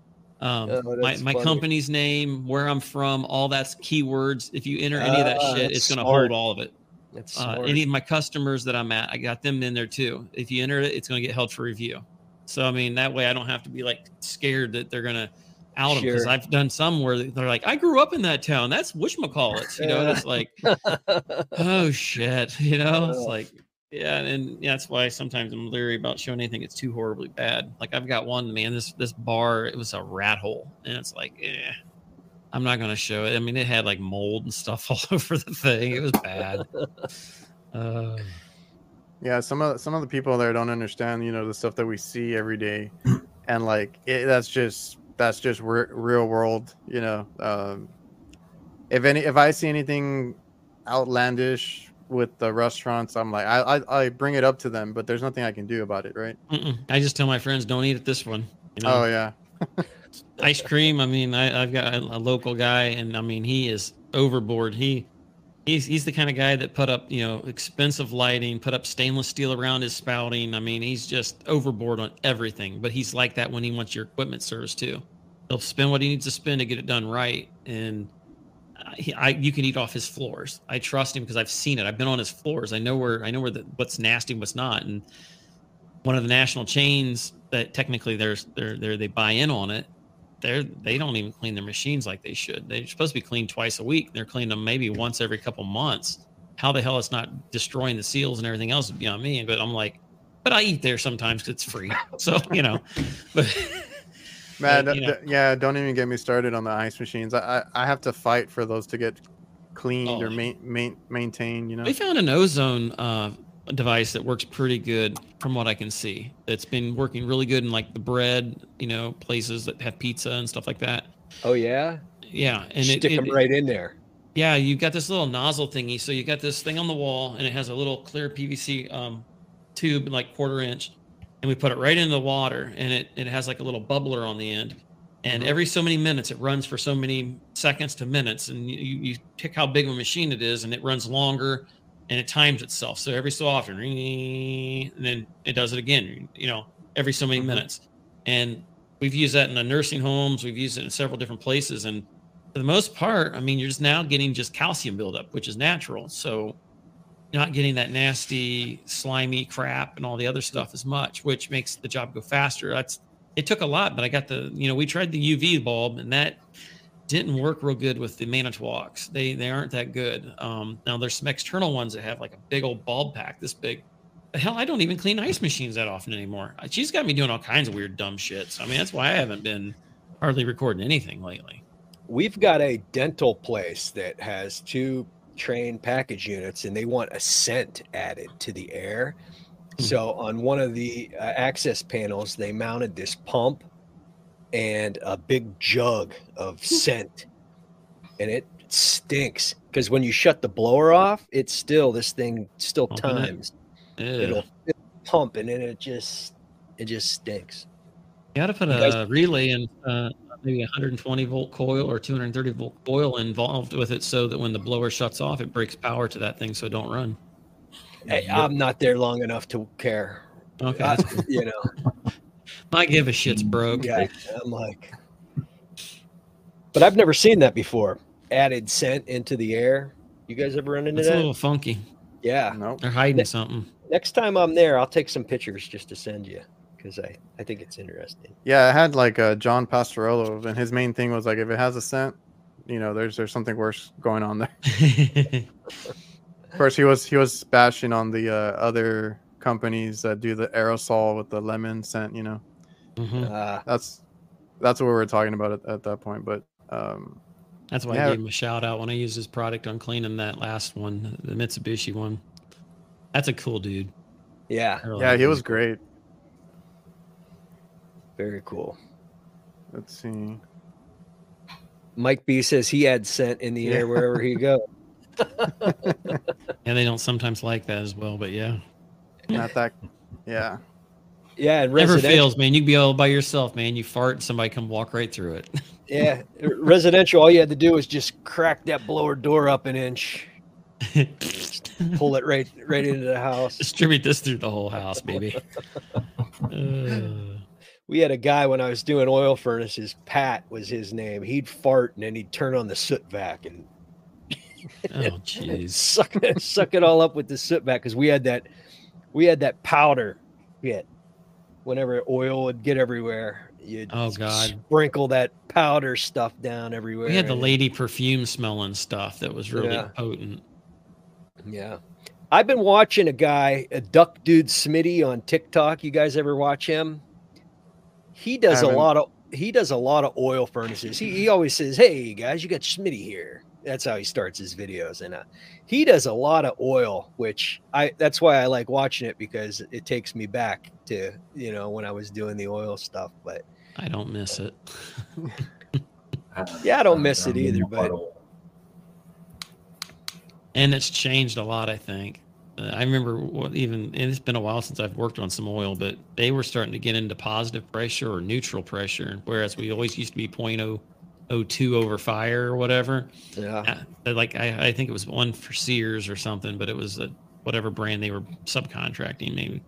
Um, Oh, my my funny. company's name, where I'm from, all that's keywords. If you enter any of that Ah, shit, it's going to hold all of it. Uh, any of my customers that I'm at, I got them in there too. If you enter it, it's going to get held for review. So I mean, that way I don't have to be like scared that they're going to out them because Sure. I've done some where they're like, I grew up in that town. That's whatchamacallit. You know, it's [LAUGHS] like, oh shit. [LAUGHS] You know, it's Oh. like, yeah, and that's why sometimes I'm leery about showing anything that's too horribly bad. Like I've got one man, this this bar, it was a rat hole, and it's like, eh, I'm not gonna show it. I mean, it had like mold and stuff [LAUGHS] all over the thing. It was bad. Uh, yeah, some of some of the people there don't understand, you know, the stuff that we see every day, [CLEARS THROAT] and like it, that's just that's just re- real world, you know. Um, if any, if I see anything outlandish with the restaurants, I'm like, I, I I bring it up to them, but there's nothing I can do about it, right? mm-mm. I just tell my friends, don't eat at this one. You know, Oh yeah, [LAUGHS] ice cream. I mean, I, I've got a, a local guy, and I mean, he is overboard. He he's he's the kind of guy that put up you know expensive lighting, put up stainless steel around his spouting. I mean, he's just overboard on everything. But he's like that when he wants your equipment service too. He'll spend what he needs to spend to get it done right, and I you can eat off his floors. I trust him because I've seen it. I've been on his floors. I know where I know where the, what's nasty, what's not, and one of the national chains that technically there's they're, they're they buy in on it they're they don't even clean their machines like they should they're supposed to be cleaned twice a week they're cleaning them maybe once every couple months how the hell it's not destroying the seals and everything else is beyond me but i'm like but i eat there sometimes because it's free so you know but [LAUGHS] man. But, you th- yeah, don't even get me started on the ice machines. I I, I have to fight for those to get cleaned Oh, or yeah. main, main, maintained. You know. we found an ozone uh, device that works pretty good from what i can see it's been working really good in like the bread you know places that have pizza and stuff like that oh yeah, yeah and stick it, them it- right in there. Yeah, you've got this little nozzle thingy. So you got this thing on the wall, and it has a little clear PVC um, tube, like quarter inch, and we put it right into the water, and it it has like a little bubbler on the end. And Mhm. every so many minutes, it runs for so many seconds to minutes, and you, you pick how big of a machine it is, and it runs longer, and it times itself. So every so often, and then it does it again. You know, every so many Mhm. minutes, and we've used that in the nursing homes. We've used it in several different places, and for the most part, I mean, you're just now getting just calcium buildup, which is natural. So not getting that nasty, slimy crap and all the other stuff as much, which makes the job go faster. That's it took a lot, but I got the you know we tried the UV bulb and that didn't work real good with the Manitowocs. They they aren't that good. Um, now there's some external ones that have like a big old bulb pack this big. Hell, I don't even clean ice machines that often anymore. She's got me doing all kinds of weird dumb shit. So I mean that's why I haven't been hardly recording anything lately. We've got a dental place that has two Trane package units and they want a scent added to the air. Hmm. So on one of the uh, access panels, they mounted this pump and a big jug of scent. And it stinks because when you shut the blower off, it's still this thing still Pumping times. It'll, it'll pump and then it just it just stinks. You got to put You guys- a relay in, uh, maybe 120 volt coil or 230 volt coil involved with it, so that when the blower shuts off, it breaks power to that thing, so don't run. Hey, I'm not there long enough to care. Okay, I- you know, [LAUGHS] I give a shit's broke. yeah, I'm like, but I've never seen that before. Added scent into the air. You guys ever run into that? It's a little funky. Yeah. Nope. They're hiding something. Next time I'm there, I'll take some pictures just to send you because I I think it's interesting. Yeah, I had like uh, John Pastorello, and his main thing was like if it has a scent, you know, there's there's something worse going on there. [LAUGHS] Of course, he was he was bashing on the uh, other companies that do the aerosol with the lemon scent. You know, Mhm. Uh, that's that's what we were talking about at, at that point. But um, That's why Yeah. I gave him a shout out when I used his product on cleaning that last one, the Mitsubishi one. That's a cool dude. yeah, yeah, he was great. Very cool. Let's see. Mike B says he had scent in the Yeah. air wherever he goes. [LAUGHS] And they don't sometimes like that as well, but yeah. Not that. Yeah. Yeah, and Never fails, man. You can be all by yourself, man. You fart and somebody come walk right through it. [LAUGHS] Yeah, residential. All you had to do was just crack that blower door up an inch, [LAUGHS] pull it right right into the house. Distribute this through the whole house, baby. Uh, We had a guy when I was doing oil furnaces. Pat was his name. He'd fart and then he'd turn on the soot vac and oh, [LAUGHS] jeez. suck it, suck it all up with the soot vac because we had that we had that powder bit. Whenever oil would get everywhere, you'd Oh, God. sprinkle that powder stuff down everywhere. We had the lady perfume smelling stuff that was really Yeah. potent. Yeah. I've been watching a guy, a duck dude Smitty on TikTok. You guys ever watch him? He does a lot of he does a lot of oil furnaces. He, he always says, Hey guys, you got Smitty here. That's how he starts his videos. And uh, he does a lot of oil, which I that's why I like watching it because it takes me back to, you know, when I was doing the oil stuff. But I don't miss it. Yeah, I don't miss it [LAUGHS] I'm either, but- And it's changed a lot, I think. Uh, I remember what even, and it's been a while since I've worked on some oil, but they were starting to get into positive pressure or neutral pressure, whereas we always used to be 0.002 over fire or whatever. yeah. Uh, Like I, I think it was one for Sears or something, but it was a, whatever brand they were subcontracting maybe,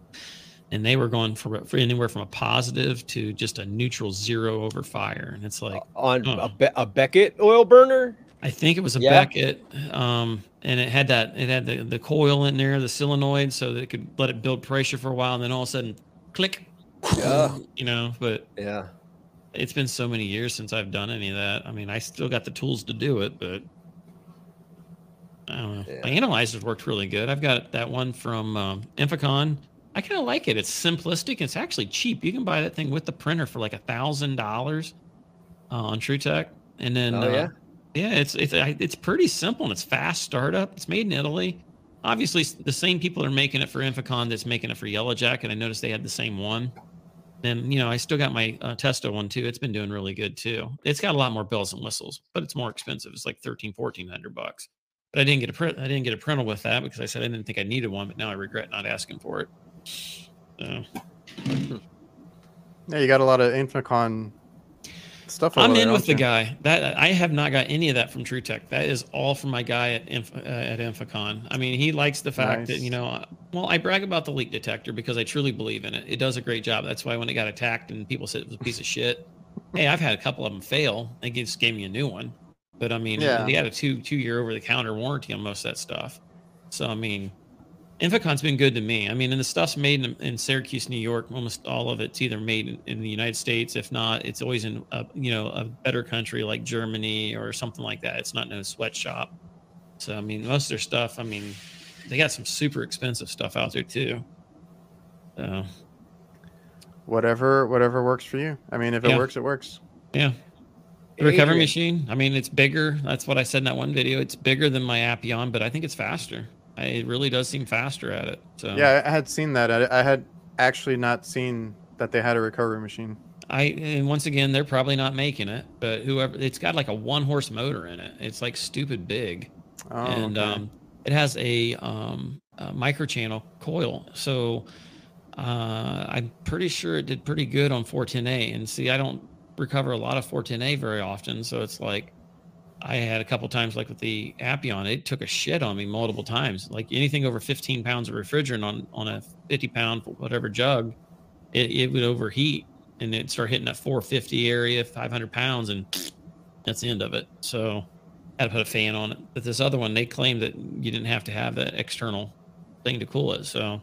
and they were going for, for anywhere from a positive to just a neutral zero over fire, and it's like On Oh. a, Be- a Beckett oil burner. I think it was a Yeah. Beckett, um, and it had that it had the, the coil in there, the solenoid, so that it could let it build pressure for a while, and then all of a sudden, click, Yeah. you know. But Yeah. it's been so many years since I've done any of that. I mean, I still got the tools to do it, but I don't know. Yeah. My analyzers worked really good. I've got that one from um, Inficon. I kind of like it. It's simplistic. It's actually cheap. You can buy that thing with the printer for like a thousand dollars uh, on TruTech, and then Oh, uh, yeah? Yeah, it's it's it's pretty simple and it's fast startup. It's made in Italy. Obviously, the same people are making it for Inficon that's making it for Yellow Jacket. I noticed they had the same one. And you know, I still got my uh, Testo one too. It's been doing really good too. It's got a lot more bells and whistles, but it's more expensive. It's like 13, 1400 bucks. But I didn't get a print. I didn't get a printer with that because I said I didn't think I needed one. But now I regret not asking for it. So Yeah, you got a lot of Inficon stuff. I'm in with the guy. That I have not got any of that from TruTech. That is all from my guy at Inf, uh, at Inficon. I mean, he likes the fact that you know. uh, Well, I brag about the leak detector because I truly believe in it. It does a great job. That's why when it got attacked and people said it was a piece of shit. Hey, I've had a couple of them fail. They just gave me a new one. But I mean, Yeah. they had a two two year over the counter warranty on most of that stuff. So I mean, Inficon's been good to me. I mean, and the stuff's made in, in Syracuse, New York. Almost all of it's either made in, in the United States. If not, it's always in a you know a better country like Germany or something like that. It's not no sweatshop. So I mean, most of their stuff. I mean, they got some super expensive stuff out there too. So Whatever, whatever works for you. I mean, if it Yeah. works, it works. yeah, the recovery uh, machine. I mean, it's bigger. That's what I said in that one video. It's bigger than my Appion, but I think it's faster. I, it really does seem faster at it. So Yeah, I had seen that. I, I had actually not seen that they had a recovery machine. I and once again they're probably not making it, but whoever it's got like a one horse motor in it. It's like stupid big, Oh, and okay. um, it has a um, uh, microchannel coil. So uh, I'm pretty sure it did pretty good on 410A. And see, I don't recover a lot of 410A very often, so it's like I had a couple times, like with the Appion, it took a shit on me multiple times. Like anything over 15 pounds of refrigerant on on a 50 pound whatever jug, it, it would overheat and it start hitting that 450 area, 500 pounds, and that's the end of it. So I had to put a fan on it. But this other one, they claimed that you didn't have to have that external thing to cool it. So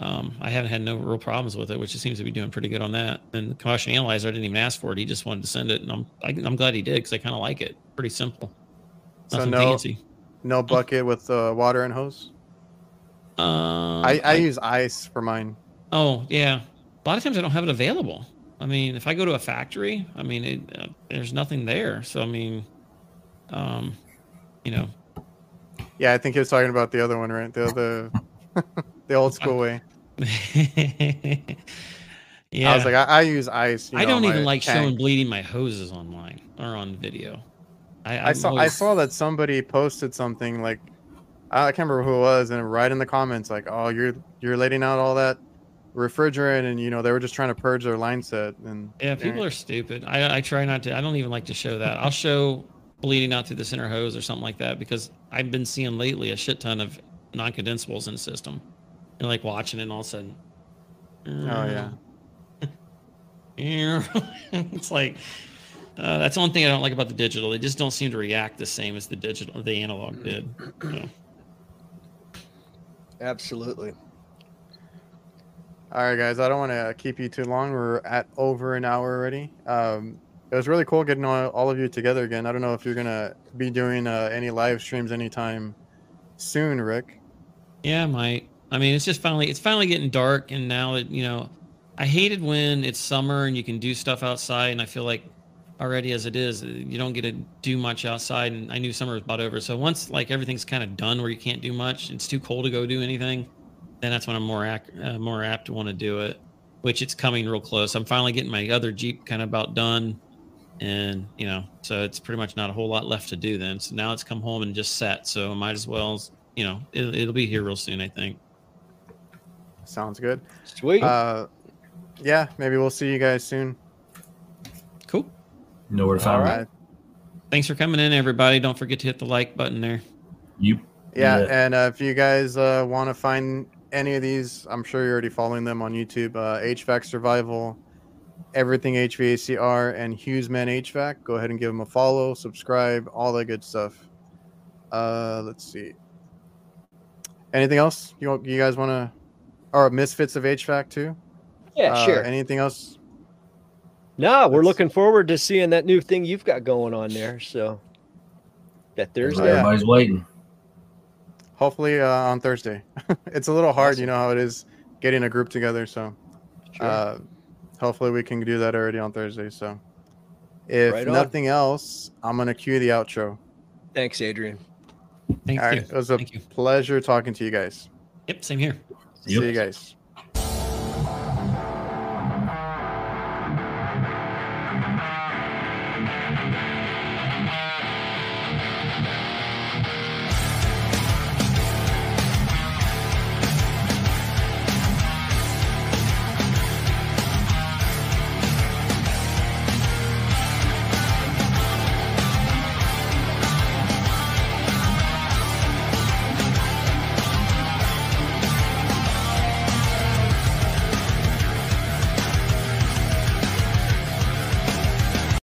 um, I haven't had no real problems with it, which it seems to be doing pretty good on that. And the combustion analyzer, I didn't even ask for it. He just wanted to send it, and I'm I, am i am glad he did because I kind of like it. Pretty simple. So Nothing no, fancy. no bucket with uh, water and hose. Um, I, I use ice for mine. Oh yeah, a lot of times I don't have it available. I mean, if I go to a factory, I mean, it, uh, there's nothing there. So I mean, um, you know, Yeah, I think he was talking about the other one, right? The other, [LAUGHS] the old school way. [LAUGHS] yeah. I was like, I, I use ice. you I know, don't even like tank. showing bleeding my hoses online or on video. I, I saw I saw that somebody posted something like I can't remember who it was, and right in the comments like, "Oh, you're you're letting out all that refrigerant," and you know they were just trying to purge their line set. And Yeah, people are stupid. I, I try not to. I don't even like to show that. I'll show bleeding out through the center hose or something like that because I've been seeing lately a shit ton of non-condensables in the system. And like watching it, and all of a sudden, Oh yeah, [LAUGHS] [LAUGHS] it's like uh, that's the one thing I don't like about the digital. They just don't seem to react the same as the digital, the analog did. So, Absolutely. All right, guys. I don't want to keep you too long. We're at over an hour already. Um, it was really cool getting all, all of you together again. I don't know if you're gonna be doing uh, any live streams anytime soon, Rick. Yeah, might. I mean, it's just finally it's finally getting dark, and now that you know, I hated when it's summer and you can do stuff outside, and I feel like already as it is, you don't get to do much outside. And I knew summer was about over, so once like everything's kind of done where you can't do much, it's too cold to go do anything. Then that's when I'm more ac- uh, more apt to want to do it, which it's coming real close. I'm finally getting my other Jeep kind of about done, and you know, so it's pretty much not a whole lot left to do then. So now it's come home and just set, so might as well, you know, it, it'll be here real soon, I think. Sounds good. Sweet. Uh, yeah, maybe we'll see you guys soon. Cool. Know where to find All me. right. Thanks for coming in, everybody. Don't forget to hit the like button there. You. yeah, Yeah. and uh, if you guys uh, want to find any of these, I'm sure you're already following them on YouTube. Uh, HVAC Survival, Everything HVACR, and Hughesman HVAC. Go ahead and give them a follow, subscribe, all that good stuff. Uh, let's see. Anything else you you guys want to, or Misfits of HVAC too? yeah, Uh, sure. Anything else? no, we're let's- looking forward to seeing that new thing you've got going on there. So that Thursday. Yeah. Everybody's waiting. Hopefully uh, on Thursday. [LAUGHS] it's a little hard, you know how it is getting a group together. So Sure. uh, hopefully we can do that already on Thursday. So if Right nothing else, I'm gonna cue the outro. Thanks, Adrian. Thank All you. right, it was a Thank you. pleasure talking to you guys. Yep, same here. Yep. See you guys.